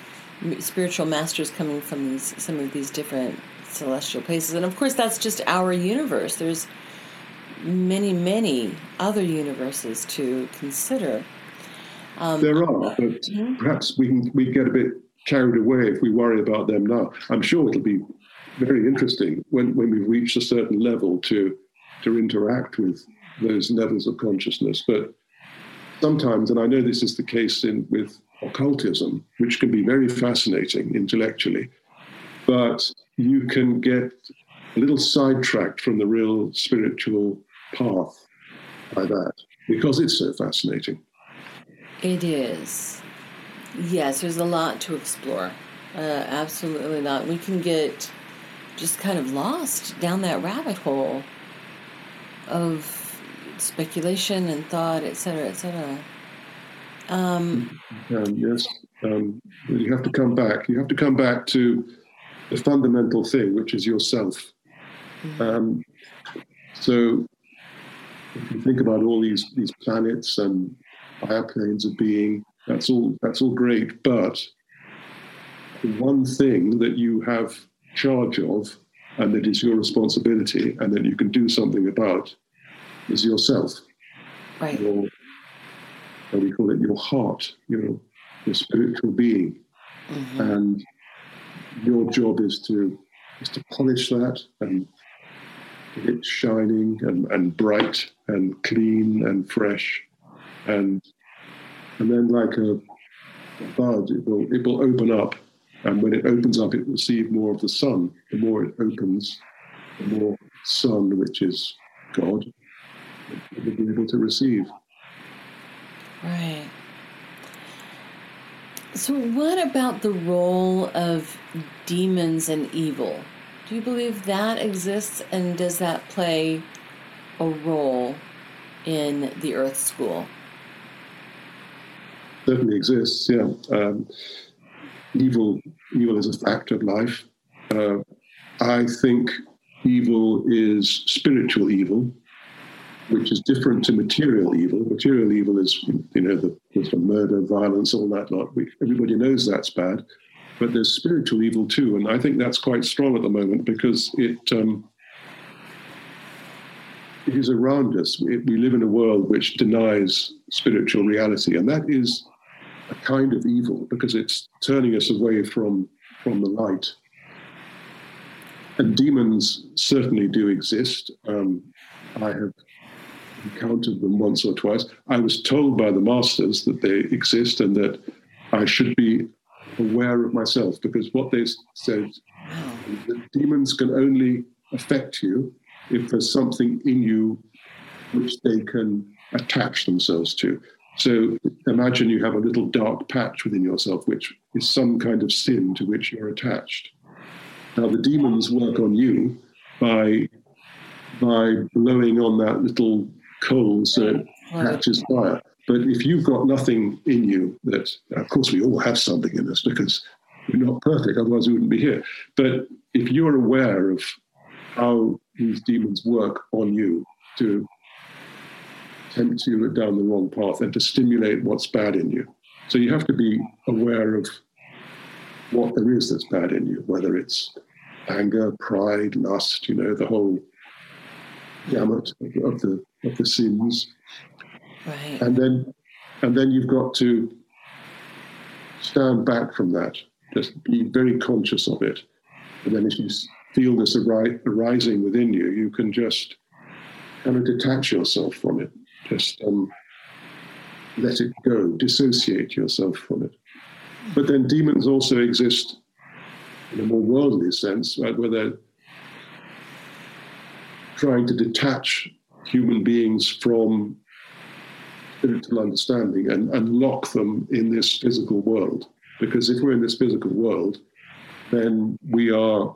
spiritual masters coming from these some of these different celestial places, and of course, that's just our universe. There's many, many other universes to consider. Um, there are, but mm-hmm. perhaps we can we get a bit carried away if we worry about them now. I'm sure it'll be very interesting when, when we've reached a certain level to to interact with those levels of consciousness. But sometimes, and I know this is the case in with occultism, which can be very fascinating intellectually, but you can get a little sidetracked from the real spiritual path by that because it's so fascinating. It is. Yes, there's a lot to explore. Uh, absolutely not. We can get just kind of lost down that rabbit hole of speculation and thought, etc., etc. Um, um, yes, um, you have to come back. You have to come back to the fundamental thing, which is yourself. Mm-hmm. Um, so you think about all these these planets and higher planes of being, that's all that's all great. But the one thing that you have charge of and that is your responsibility and that you can do something about is yourself. Right. Your, how we call it, your heart, your, your spiritual being. Mm-hmm. And your job is to is to polish that and it's shining and, and bright and clean and fresh. And and then like a, bud it will it will open up. And when it opens up it will receive more of the sun. The more it opens the more sun which is god it will be able to receive. Right. So what about the role of demons and evil do you believe that exists and does that play a role in the Earth School? Certainly exists, yeah. Um, evil, evil is a fact of life. Uh, I think evil is spiritual evil, which is different to material evil. Material evil is, you know, the, the murder, violence, all that lot. We, everybody knows that's bad but there's spiritual evil too, and I think that's quite strong at the moment because it um, it is around us. We, we live in a world which denies spiritual reality, and that is a kind of evil because it's turning us away from from the light. And demons certainly do exist. Um, I have encountered them once or twice. I was told by the masters that they exist and that I should be aware of myself because what they said, the demons can only affect you if there's something in you which they can attach themselves to. So imagine you have a little dark patch within yourself, which is some kind of sin to which you're attached. Now the demons work on you by by blowing on that little coal so it catches fire. But if you've got nothing in you that, of course, we all have something in us because we're not perfect, otherwise we wouldn't be here. But if you're aware of how these demons work on you to tempt you down the wrong path and to stimulate what's bad in you. So you have to be aware of what there is that's bad in you, whether it's anger, pride, lust, you know, the whole gamut of the of the sins. Right. And then and then you've got to stand back from that. Just be very conscious of it. And then if you feel this arising within you, you can just kind of detach yourself from it. Just um, let it go, dissociate yourself from it. But then demons also exist in a more worldly sense, right, where they're trying to detach human beings from spiritual understanding and, and lock them in this physical world. Because if we're in this physical world, then we are,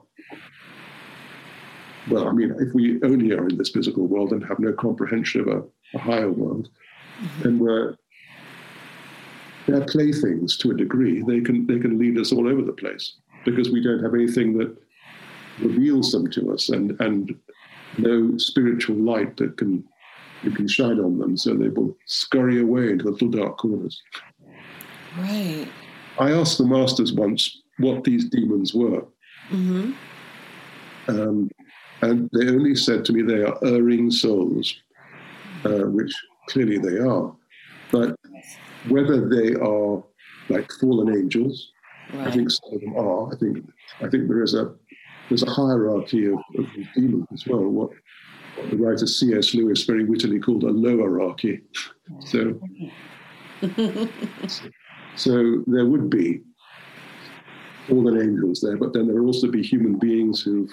well, I mean, if we only are in this physical world and have no comprehension of a, a higher world, mm-hmm. then we're they're playthings to a degree. They can they can lead us all over the place because we don't have anything that reveals them to us and and no spiritual light that can you can shine on them, so they will scurry away into the little dark corners. Right. I asked the masters once what these demons were. Mm-hmm. Um, and they only said to me they are erring souls, uh, which clearly they are. But whether they are like fallen angels, right. I think some of them are. I think I think there is a there's a hierarchy of, of demons as well. What the writer C.S. Lewis very wittily called a lowerarchy. So, so there would be fallen angels there, but then there would also be human beings who've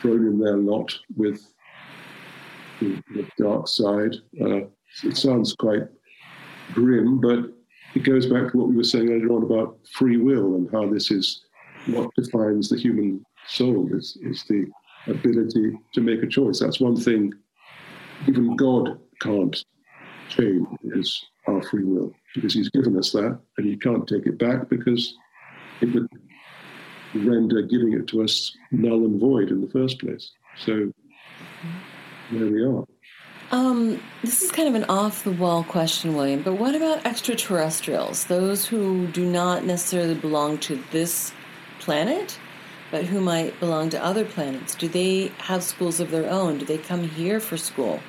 thrown in their lot with the, the dark side. Uh, it sounds quite grim, but it goes back to what we were saying earlier on about free will and how this is what defines the human soul is, is the ability to make a choice. That's one thing even God can't change is our free will because he's given us that and he can't take it back because it would render giving it to us null and void in the first place. So there we are. Um, this is kind of an off the wall question, William, but what about extraterrestrials? Those who do not necessarily belong to this planet, but who might belong to other planets? Do they have schools of their own? Do they come here for school?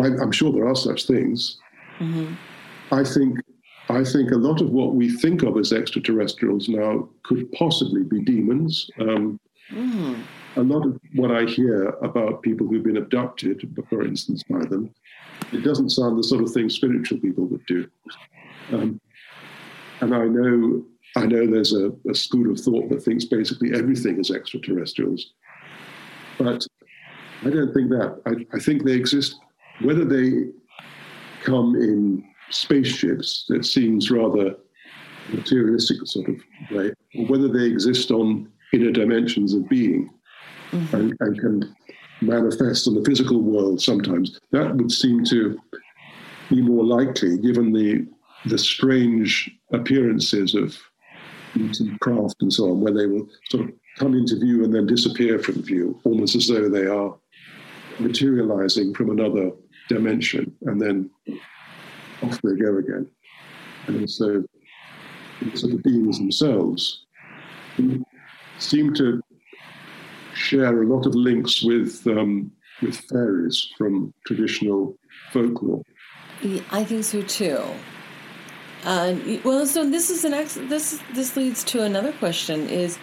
I, I'm sure there are such things. Mm-hmm. I think I think a lot of what we think of as extraterrestrials now could possibly be demons. Um, mm a lot of what I hear about people who've been abducted, for instance, by them, it doesn't sound the sort of thing spiritual people would do. Um, and I know, I know there's a, a, school of thought that thinks basically everything is extraterrestrials, but I don't think that. I, I think they exist. Whether they come in spaceships, that seems rather materialistic sort of way, or whether they exist on inner dimensions of being mm-hmm. and, and can manifest in the physical world sometimes. That would seem to be more likely given the the strange appearances of craft and so on, where they will sort of come into view and then disappear from view, almost as though they are materializing from another dimension, and then off they go again. And so, sort of beings themselves seem to share a lot of links with um, with fairies from traditional folklore. I think so too. Uh, well, so this is an ex- this this leads to another question: is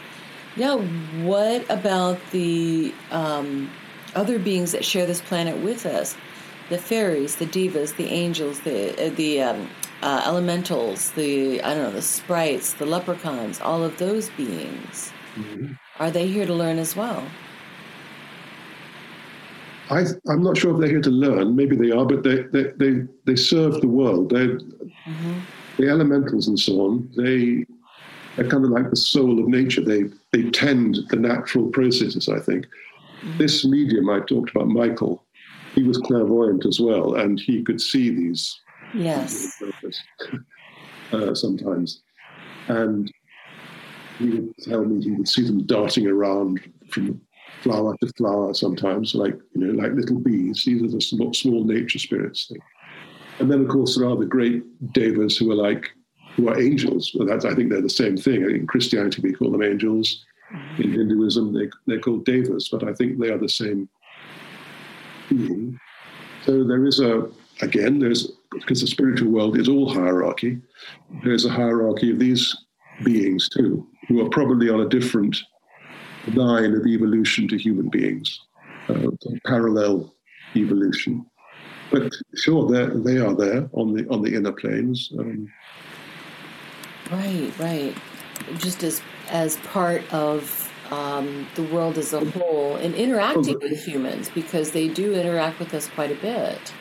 yeah, what about the um, other beings that share this planet with us? The fairies, the devas, the angels, the uh, the um, uh, elementals, the I don't know, the sprites, the leprechauns, all of those beings. Mm-hmm Are they here to learn as well? I, am not sure if they're here to learn. Maybe they are, but they they they, they serve the world. They mm-hmm. The elementals and so on. They they're kind of like the soul of nature. They they tend the natural processes. I think mm-hmm. this medium I talked about, Michael, he was clairvoyant as well, and he could see these. Yes. uh, sometimes, and he would tell me he would see them darting around from flower to flower sometimes, like you know, like little bees. These are the small, small nature spirits. And then, of course, there are the great devas who are like who are angels. Well, I think they're the same thing. In Christianity, we call them angels. In Hinduism, they, they're called devas, but I think they are the same being. So there is a, again, there's, because the spiritual world is all hierarchy, there's a hierarchy of these beings too, who are probably on a different line of evolution to human beings, uh, parallel evolution. But sure, they are there on the on the inner planes. Um, right, right. Just as as part of um, the world as a whole and interacting with humans because they do interact with us quite a bit.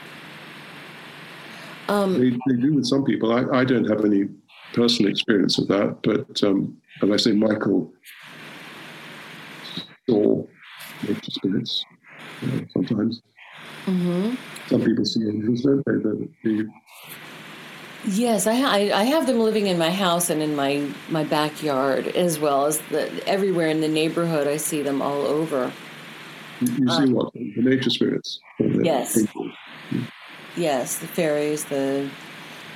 Um, they, they, do with some people. I, I don't have any personal experience of that, but um, as I say, Michael saw nature spirits sometimes. Mm-hmm. Some people see they? The, the, Yes, I, I, I have them living in my house and in my my backyard as well as the, everywhere in the neighborhood. I see them all over. You, you see um, what the nature spirits? Yes. Yes, the fairies. The,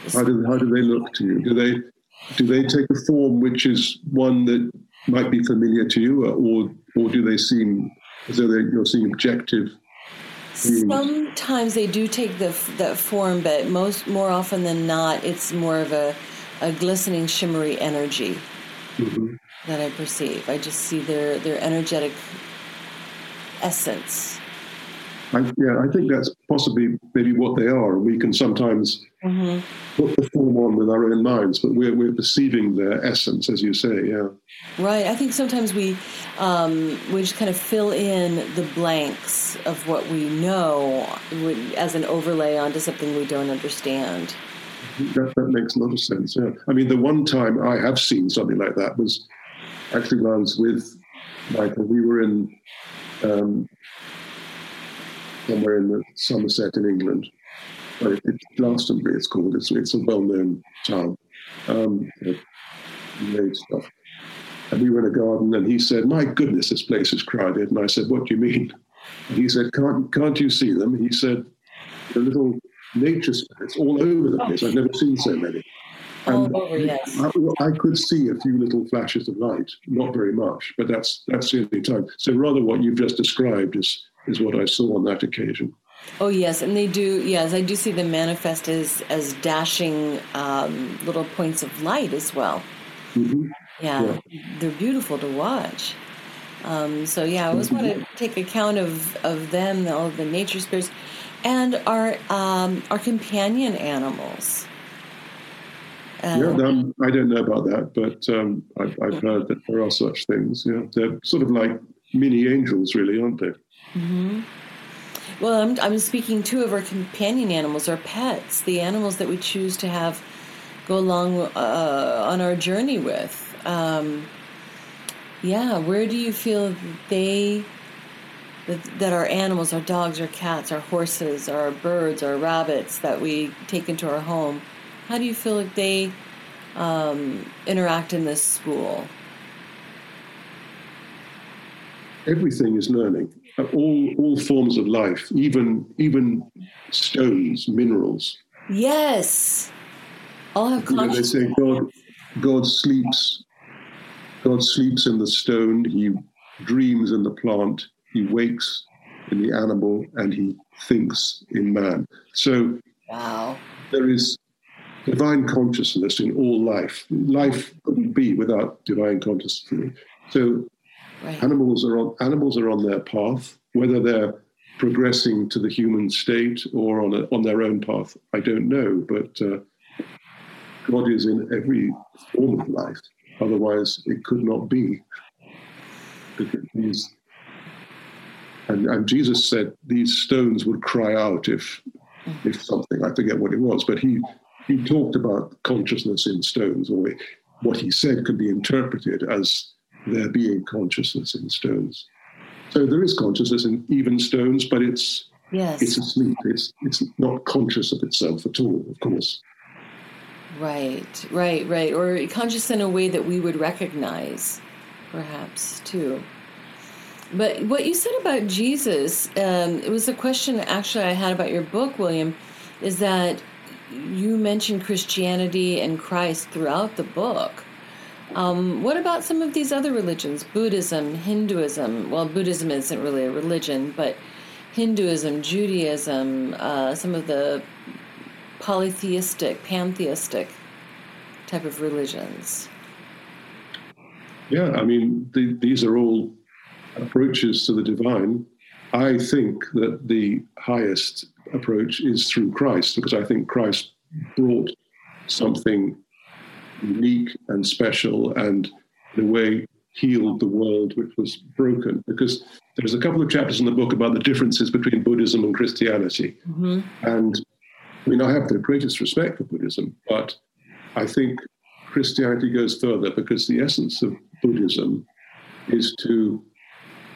the how do how do they look to you? Do they do they take a form which is one that might be familiar to you, or or do they seem as though you're seeing objective Sometimes they do take the that form, but most more often than not, it's more of a, a glistening, shimmery energy mm-hmm. that I perceive. I just see their their energetic essence. I, yeah, I think that's possibly maybe what they are. We can sometimes mm-hmm. put the form on with our own minds, but we're, we're perceiving their essence, as you say, yeah. Right. I think sometimes we, um, we just kind of fill in the blanks of what we know as an overlay onto something we don't understand. That, that makes a lot of sense, yeah. I mean, the one time I have seen something like that was actually when I was with Michael. We were in um, somewhere in the Somerset in England. It's Glastonbury, it's called. It's, it's a well-known town. Um, made stuff. And we were in a garden, and he said, "My goodness, this place is crowded." And I said, "What do you mean?" And he said, "Can't can't you see them?" He said, "The little nature spirits all over the place. I've never seen so many." And over, yes. I, I, could see a few little flashes of light, not very much, but that's that's the only time. So rather, what you've just described is is what I saw on that occasion. Oh yes, and they do. Yes, I do see them manifest as as dashing um, little points of light as well. Mm-hmm. Yeah, yeah, they're beautiful to watch. Um, so yeah, I always mm-hmm. want to take account of of them, all of the nature spirits, and our um, our companion animals. Um, yeah, um, I don't know about that, but um, I've, I've heard that there are such things. Yeah, they're sort of like mini angels, really, aren't they? Mm-hmm. Well, I'm, I'm speaking too of our companion animals, our pets, the animals that we choose to have go along uh, on our journey with. Um, yeah, where do you feel that they, that, that our animals, our dogs, our cats, our horses, our birds, our rabbits that we take into our home, how do you feel like they um, interact in this school? Everything is learning all all forms of life, even even stones, minerals. Yes, all have you know, They say God God sleeps. God sleeps in the stone. He dreams in the plant. He wakes in the animal, and he thinks in man. So wow. there is divine consciousness in all life. Life couldn't be without divine consciousness. So Right. Animals are on animals are on their path, whether they're progressing to the human state or on a, on their own path. I don't know, but uh, God is in every form of life. Otherwise, it could not be. These, and, and Jesus said these stones would cry out if if something I forget what it was, but he he talked about consciousness in stones, or what he said could be interpreted as there being consciousness in stones. So there is consciousness in even stones, but it's yes. it's asleep. It's it's not conscious of itself at all, of course. Right, right, right. Or conscious in a way that we would recognize, perhaps, too. But what you said about Jesus, um, it was a question actually I had about your book, William, is that you mentioned Christianity and Christ throughout the book. Um, what about some of these other religions? Buddhism, Hinduism. Well, Buddhism isn't really a religion, but Hinduism, Judaism, uh, some of the polytheistic, pantheistic type of religions. Yeah, I mean, the, these are all approaches to the divine. I think that the highest approach is through Christ, because I think Christ brought something unique and special and, in a way, healed the world which was broken. Because there's a couple of chapters in the book about the differences between Buddhism and Christianity. Mm-hmm. And I mean, I have the greatest respect for Buddhism, but I think Christianity goes further because the essence of Buddhism is to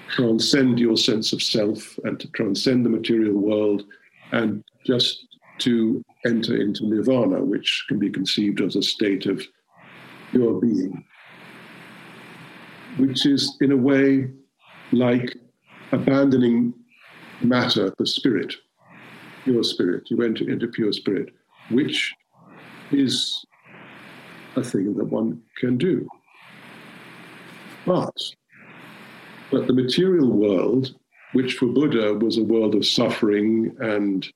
transcend your sense of self and to transcend the material world and just to enter into nirvana, which can be conceived as a state of pure being, which is in a way like abandoning matter for spirit pure spirit. You enter into pure spirit, which is a thing that one can do. But, but the material world, which for Buddha was a world of suffering and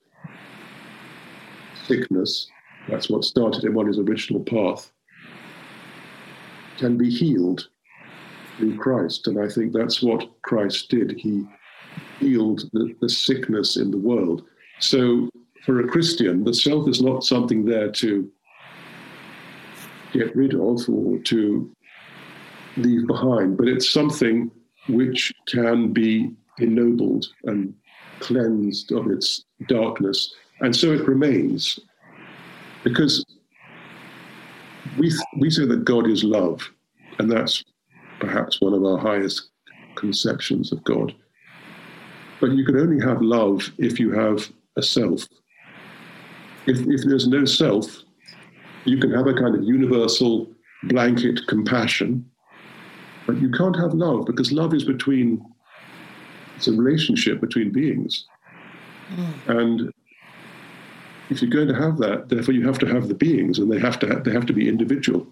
sickness, that's what started him on his original path, can be healed through Christ. And I think that's what Christ did. He healed the, the sickness in the world. So for a Christian, the self is not something there to get rid of or to leave behind, but it's something which can be ennobled and cleansed of its darkness. And so it remains. Because we, we say that God is love, and that's perhaps one of our highest conceptions of God. But you can only have love if you have a self. If, if there's no self, you can have a kind of universal blanket compassion, but you can't have love because love is between, it's a relationship between beings. Mm. And if you're going to have that, therefore you have to have the beings and they have to have, they have to be individual.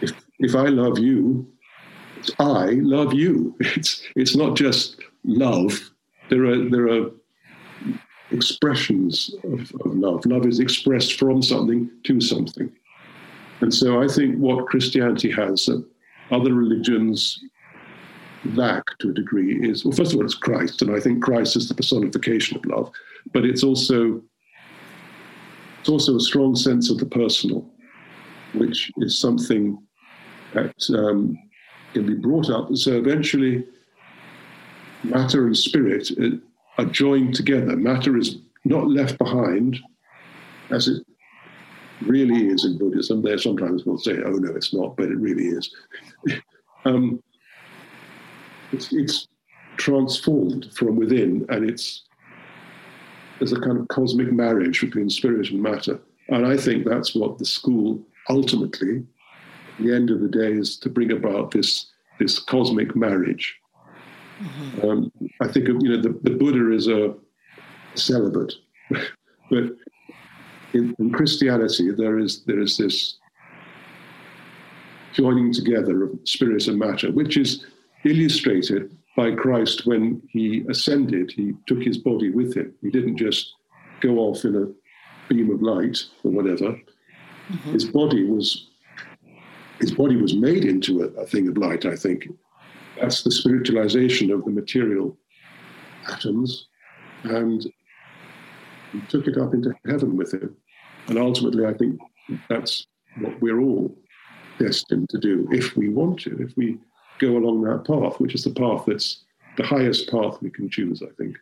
If, if I love you, I love you. It's, it's not just love. There are, there are expressions of, of love. Love is expressed from something to something. And so I think what Christianity has that other religions lack to a degree is well, first of all, it's Christ, and I think Christ is the personification of love, but it's also it's also a strong sense of the personal, which is something that um, can be brought up. So eventually, matter and spirit are joined together. Matter is not left behind, as it really is in Buddhism. There sometimes will say, "Oh no, it's not," but it really is. um, it's, it's transformed from within, and it's there's a kind of cosmic marriage between spirit and matter. And I think that's what the school ultimately, at the end of the day, is to bring about this this cosmic marriage Mm-hmm. Um, I think you know the, the Buddha is a celibate, but in, in, Christianity there is there is this joining together of spirit and matter, which is illustrated by Christ when he ascended. He took his body with him. He didn't just go off in a beam of light or whatever. Mm-hmm. His body was his body was made into a, a thing of light. I think that's the spiritualization of the material atoms, and he took it up into heaven with him. And ultimately, I think that's what we're all destined to do if we want to, if we go along that path, which is the path that's the highest path we can choose, I think.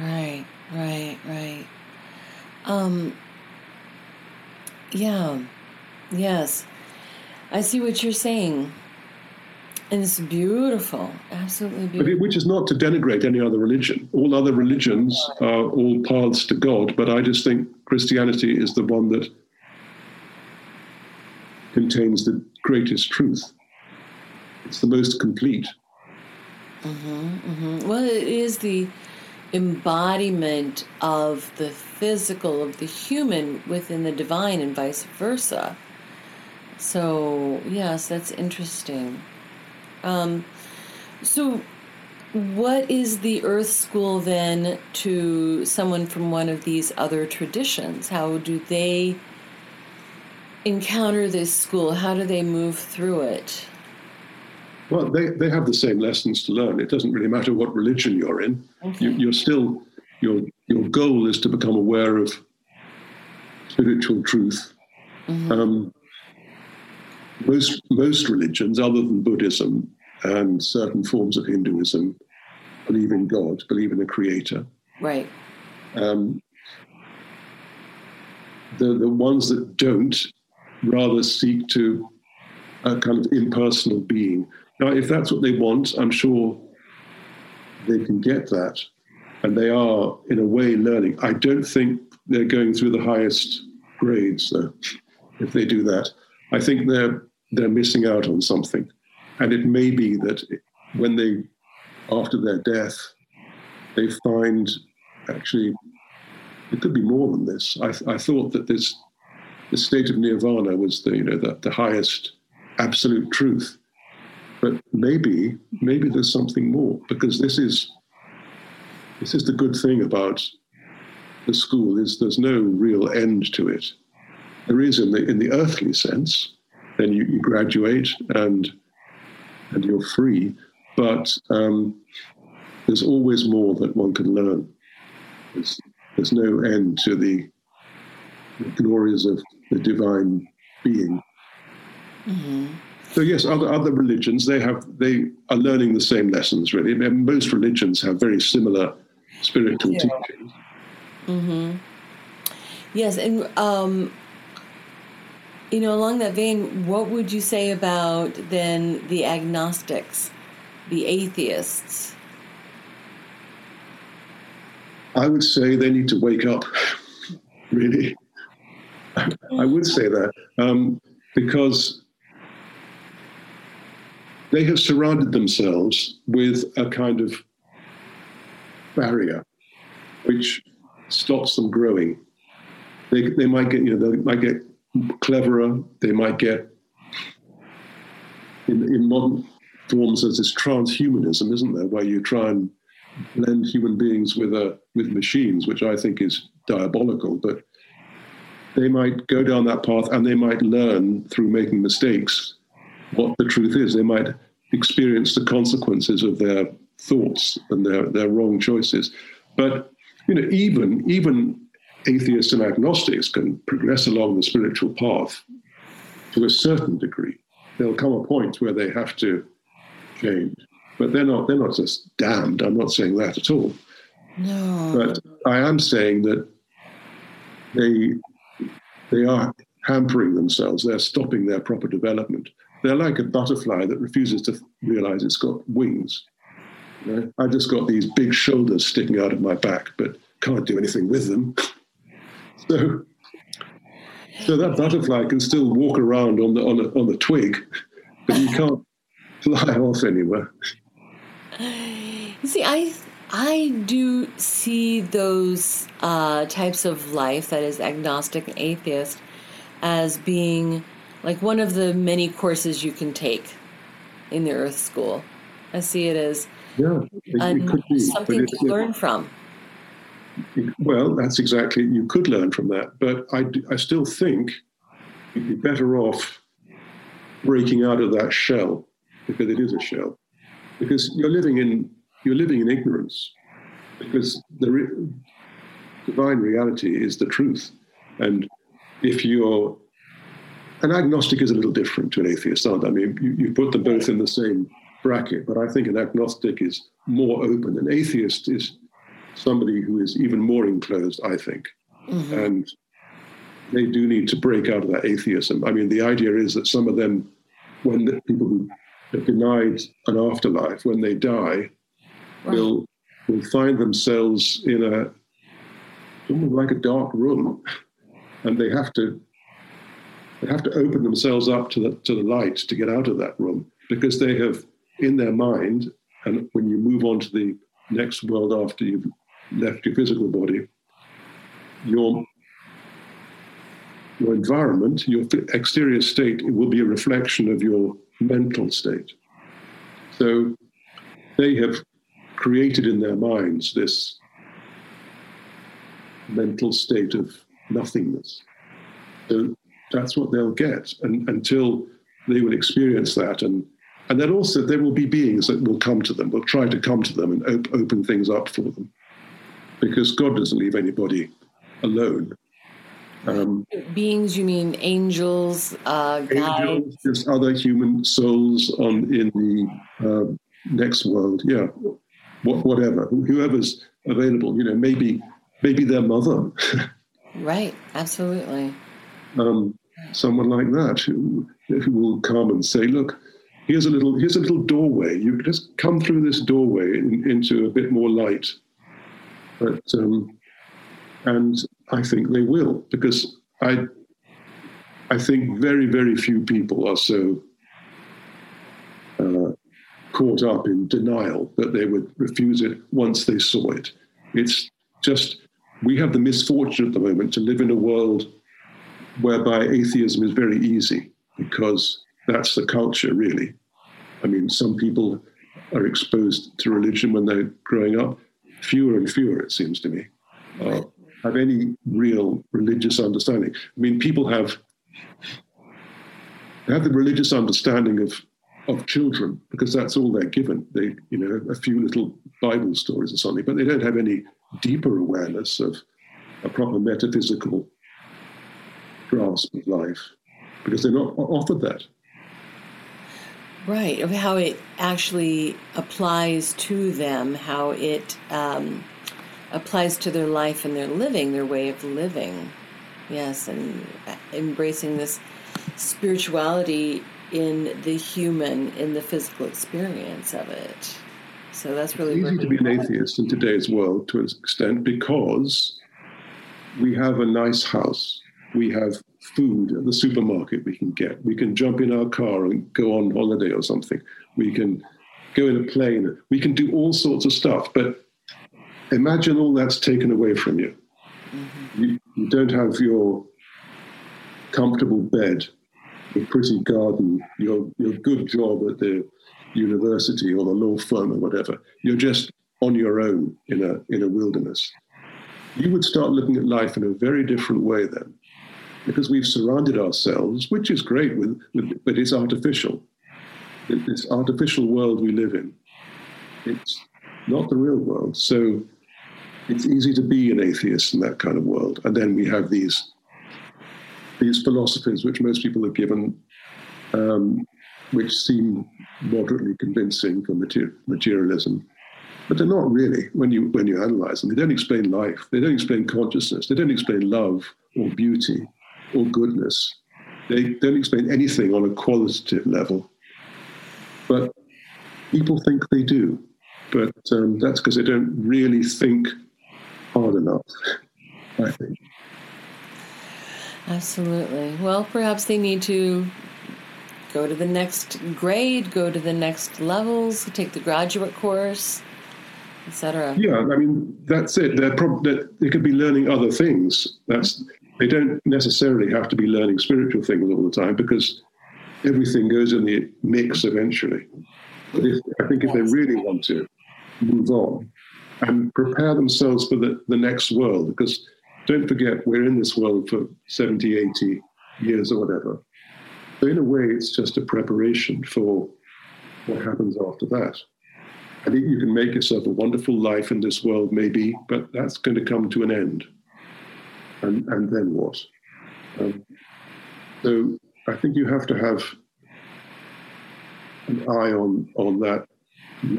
Right, right, right. Um, yeah, yes. I see what you're saying. And it's beautiful, absolutely beautiful. It, which is not to denigrate any other religion. All other religions are all paths to God, but I just think Christianity is the one that contains the greatest truth. It's the most complete. Mm-hmm, mm-hmm. Well, it is the embodiment of the physical, of the human within the divine, and vice versa. So, yes, that's interesting. Um, so, what is the Earth School then to someone from one of these other traditions? How do they encounter this school? How do they move through it? Well, they, they have the same lessons to learn. It doesn't really matter what religion you're in. Okay. You, are still your your goal is to become aware of spiritual truth. Mm-hmm. Um, most most religions, other than Buddhism and certain forms of Hinduism, believe in God, believe in a creator. Right. Um, the the ones that don't rather seek to a kind of impersonal being. Now, if that's what they want, I'm sure they can get that, and they are in a way learning. I don't think they're going through the highest grades though. If they do that, I think they're they're missing out on something. And it may be that when they, after their death, they find actually it could be more than this. I, I thought that this the state of nirvana was the you know the, the highest absolute truth, but maybe maybe there's something more because this is this is the good thing about the school is there's no real end to it. There is in the in the earthly sense, then you, you graduate and and you're free. But um, there's always more that one can learn. There's, there's no end to the, the glories of the divine being. Mm-hmm. So yes, other other religions they have they are learning the same lessons. Really, most religions have very similar spiritual yeah. teachings. Mm-hmm. Yes, and um, you know, along that vein, what would you say about then the agnostics, the atheists? I would say they need to wake up, really. I would say that um, because they have surrounded themselves with a kind of barrier which stops them growing. They, they might get, you know, they might get cleverer. They might get in, in modern forms there's this transhumanism, isn't there, where you try and blend human beings with a with machines, which I think is diabolical. But they might go down that path and they might learn through making mistakes what the truth is. They might experience the consequences of their thoughts and their, their wrong choices. But you know, even even atheists and agnostics can progress along the spiritual path to a certain degree. There'll come a point where they have to change, but they're not. They're not just damned. I'm not saying that at all. No. But I am saying that they they are hampering themselves. They're stopping their proper development. They're like a butterfly that refuses to realize it's got wings. You know? I just got these big shoulders sticking out of my back, but can't do anything with them. So, so that butterfly can still walk around on the on the, on the twig, but you can't fly off anywhere. You see, I I do see those uh, types of life that is agnostic and atheist as being like one of the many courses you can take in the Earth School. I see it as yeah, it, be, something to learn from. Well, that's exactly, you could learn from that. But I, I still think you'd be better off breaking out of that shell, because it is a shell. Because you're living in, you're living in ignorance. Because the re- divine reality is the truth. And if you're an agnostic is a little different to an atheist, aren't I? I mean, you, you put them both in the same bracket, but I think an agnostic is more open. An atheist is somebody who is even more enclosed, I think. Mm-hmm. And they do need to break out of that atheism. I mean, the idea is that some of them, when the people who are denied an afterlife, when they die, right. will will find themselves in a like a dark room, and they have to they have to open themselves up to the to the light to get out of that room because they have in their mind, and when you move on to the next world after you've left your physical body, your your environment, your exterior state, will be a reflection of your mental state. So they have created in their minds this mental state of nothingness. So that's what they'll get and, until they will experience that. And, and then also there will be beings that will come to them, will try to come to them and op- open things up for them. Because God doesn't leave anybody alone. Um, beings, you mean angels, uh, angels, just other human souls on in the uh, next world. Yeah, whatever, whoever's available. You know, maybe maybe their mother. right. Absolutely. Um, someone like that who who will come and say, "Look, here's a little here's a little doorway. You just come through this doorway in, into a bit more light." But um, and I think they will because I I think very very few people are so uh, caught up in denial that they would refuse it once they saw it. It's just we have the misfortune at the moment to live in a world whereby atheism is very easy because that's the culture really. I mean, some people are exposed to religion when they're growing up. Fewer and fewer, it seems to me. Uh, have any real religious understanding. I mean, people have have the religious understanding of of children because that's all they're given. They, you know, a few little Bible stories or something, but they don't have any deeper awareness of a proper metaphysical grasp of life because they're not offered that. Right, of how it actually applies to them, how it um, applies to their life and their living, their way of living. Yes, and embracing this spirituality in the human, in the physical experience of it. So that's really it's easy to be an atheist in today's world to an extent because we have a nice house, we have food at the supermarket we can get, we can jump in our car and go on holiday or something, we can go in a plane, we can do all sorts of stuff, but imagine all that's taken away from you. Mm-hmm. you. You don't have your comfortable bed, your pretty garden, your, your good job at the university or the law firm or whatever. You're just on your own in a, in a wilderness. You would start looking at life in a very different way then, because we've surrounded ourselves, which is great, with, with but it's artificial. This artificial world we live in. It's not the real world. So it's easy to be an atheist in that kind of world. And then we have these these philosophies, which most people have given, um, which seem moderately convincing for mater- materialism, but they're not really when you when you analyze them. They don't explain life. They don't explain consciousness. They don't explain love or beauty or goodness. They don't explain anything on a qualitative level. But people think they do. But um, that's because they don't really think hard enough, I think. Absolutely. Well, perhaps they need to go to the next grade, go to the next levels, take the graduate course, etc. Yeah, I mean that's it. They're prob- they could be learning other things. That's they don't necessarily have to be learning spiritual things all the time because everything goes in the mix eventually. But if, I think if they really want to move on, and prepare themselves for the, the next world. Because don't forget, we're in this world for 70, 80 years or whatever. So, in a way, it's just a preparation for what happens after that. I think you can make yourself a wonderful life in this world, maybe, but that's going to come to an end. And, and then what? Um, so I think you have to have an eye on on that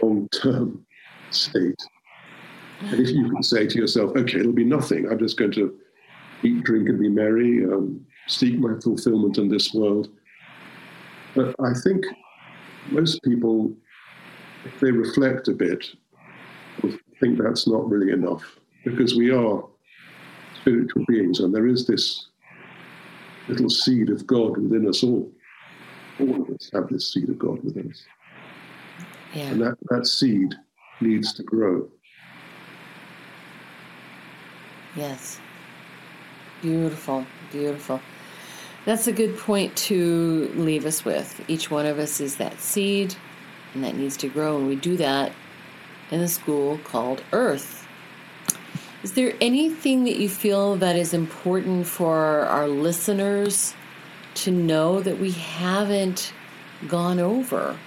long term state. And if you can say to yourself, okay, it'll be nothing, I'm just going to eat, drink, and be merry, um, seek my fulfillment in this world. But I think most people, if they reflect a bit, think that's not really enough because we are spiritual beings and there is this little seed of God within us all. All of us have this seed of God within us. Yeah. And that, that seed needs to grow. Yes. Beautiful, beautiful. That's a good point to leave us with. Each one of us is that seed, and that needs to grow, and we do that in a school called Earth. Is there anything that you feel that is important for our listeners to know that we haven't gone over,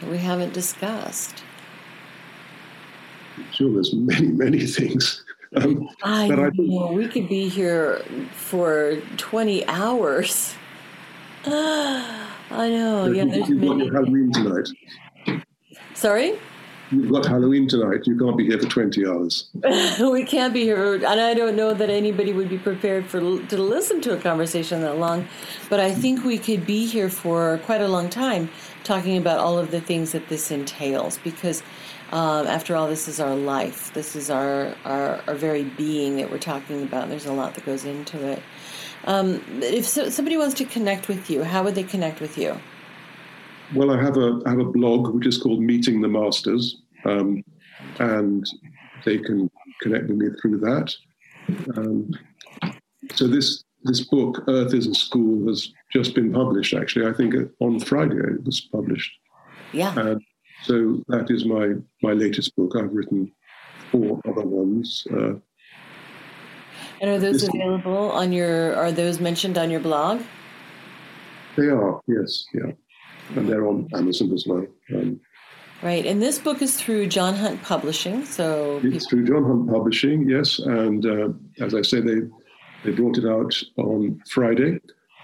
that we haven't discussed? Sure, there's many, many things. Um, I know. I we could be here for 20 hours. I know. Yeah, there's many. Halloween tonight. Sorry? You've got Halloween tonight. You can't be here for 20 hours. we can't be here. And I don't know that anybody would be prepared for to listen to a conversation that long. But I think we could be here for quite a long time talking about all of the things that this entails because um, after all, this is our life. This is our, our, our very being that we're talking about. There's a lot that goes into it. Um, if so, somebody wants to connect with you, how would they connect with you? Well, I have a I have a blog which is called Meeting the Masters, um, and they can connect with me through that. Um, so this this book, Earth is a School, has just been published. Actually, I think on Friday it was published. Yeah. And so that is my my latest book. I've written four other ones. Uh, and are those available on your? Are those mentioned on your blog? They are. Yes. Yeah. And they're on Amazon as well. Um, right. And this book is through John Hunt Publishing. So it's through John Hunt Publishing. Yes. And uh, as I say, they they brought it out on Friday,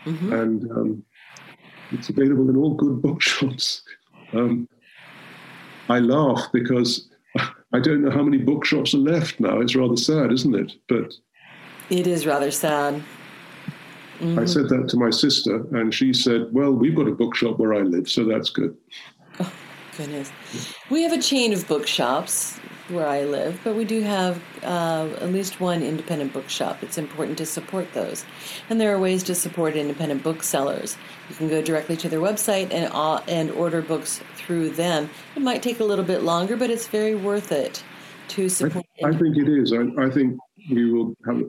mm-hmm. and um, it's available in all good bookshops. Um, I laugh because I don't know how many bookshops are left now. It's rather sad, isn't it? But it is rather sad. Mm-hmm. I said that to my sister, and she said, Well, we've got a bookshop where I live, so that's good. Goodness. We have a chain of bookshops where I live, but we do have uh, at least one independent bookshop. It's important to support those. And there are ways to support independent booksellers. You can go directly to their website and, uh, and order books through them. It might take a little bit longer, but it's very worth it to support. I, I think it is. I, I, think we will have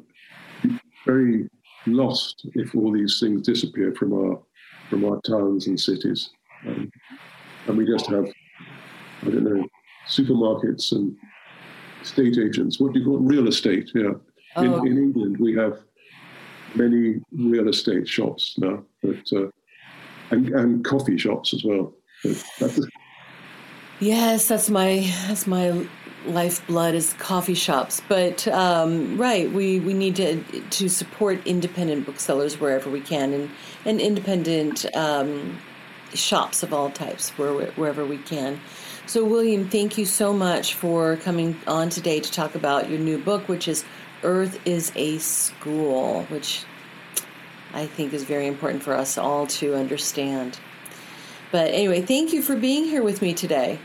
very lost if all these things disappear from our from our towns and cities, um, and we just have I don't know supermarkets and state agents. What do you call it? Real estate? Yeah. Oh. In, in England, we have many real estate shops now, but uh, and and coffee shops as well. That's yes, that's my that's my lifeblood is coffee shops. But um, right, we, we need to to support independent booksellers wherever we can, and and independent um, shops of all types where, wherever we can. So, William, thank you so much for coming on today to talk about your new book, which is Earth is a School, which I think is very important for us all to understand. But anyway, thank you for being here with me today.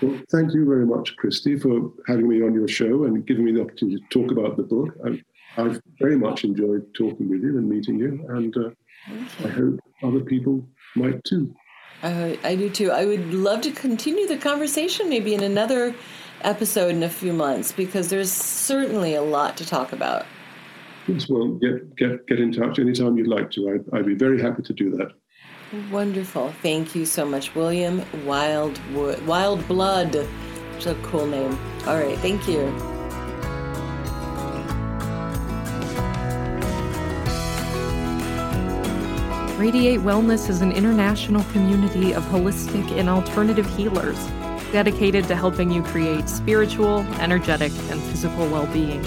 Well, thank you very much, Christy, for having me on your show and giving me the opportunity to talk about the book. I've, I've very much enjoyed talking with you and meeting you, and uh, I hope other people might too. Uh, I do too. I would love to continue the conversation maybe in another episode in a few months because there's certainly a lot to talk about. Yes, well, get get get in touch anytime you'd like to. I'd, I'd be very happy to do that. Wonderful. Thank you so much, William Wildwood. Wild Blood. It's a cool name. All right. Thank you. Radiate Wellness is an international community of holistic and alternative healers dedicated to helping you create spiritual, energetic, and physical well being.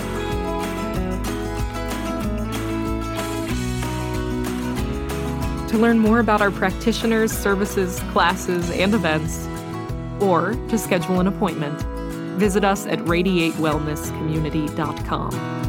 To learn more about our practitioners, services, classes, and events, or to schedule an appointment, visit us at radiatewellnesscommunity.com.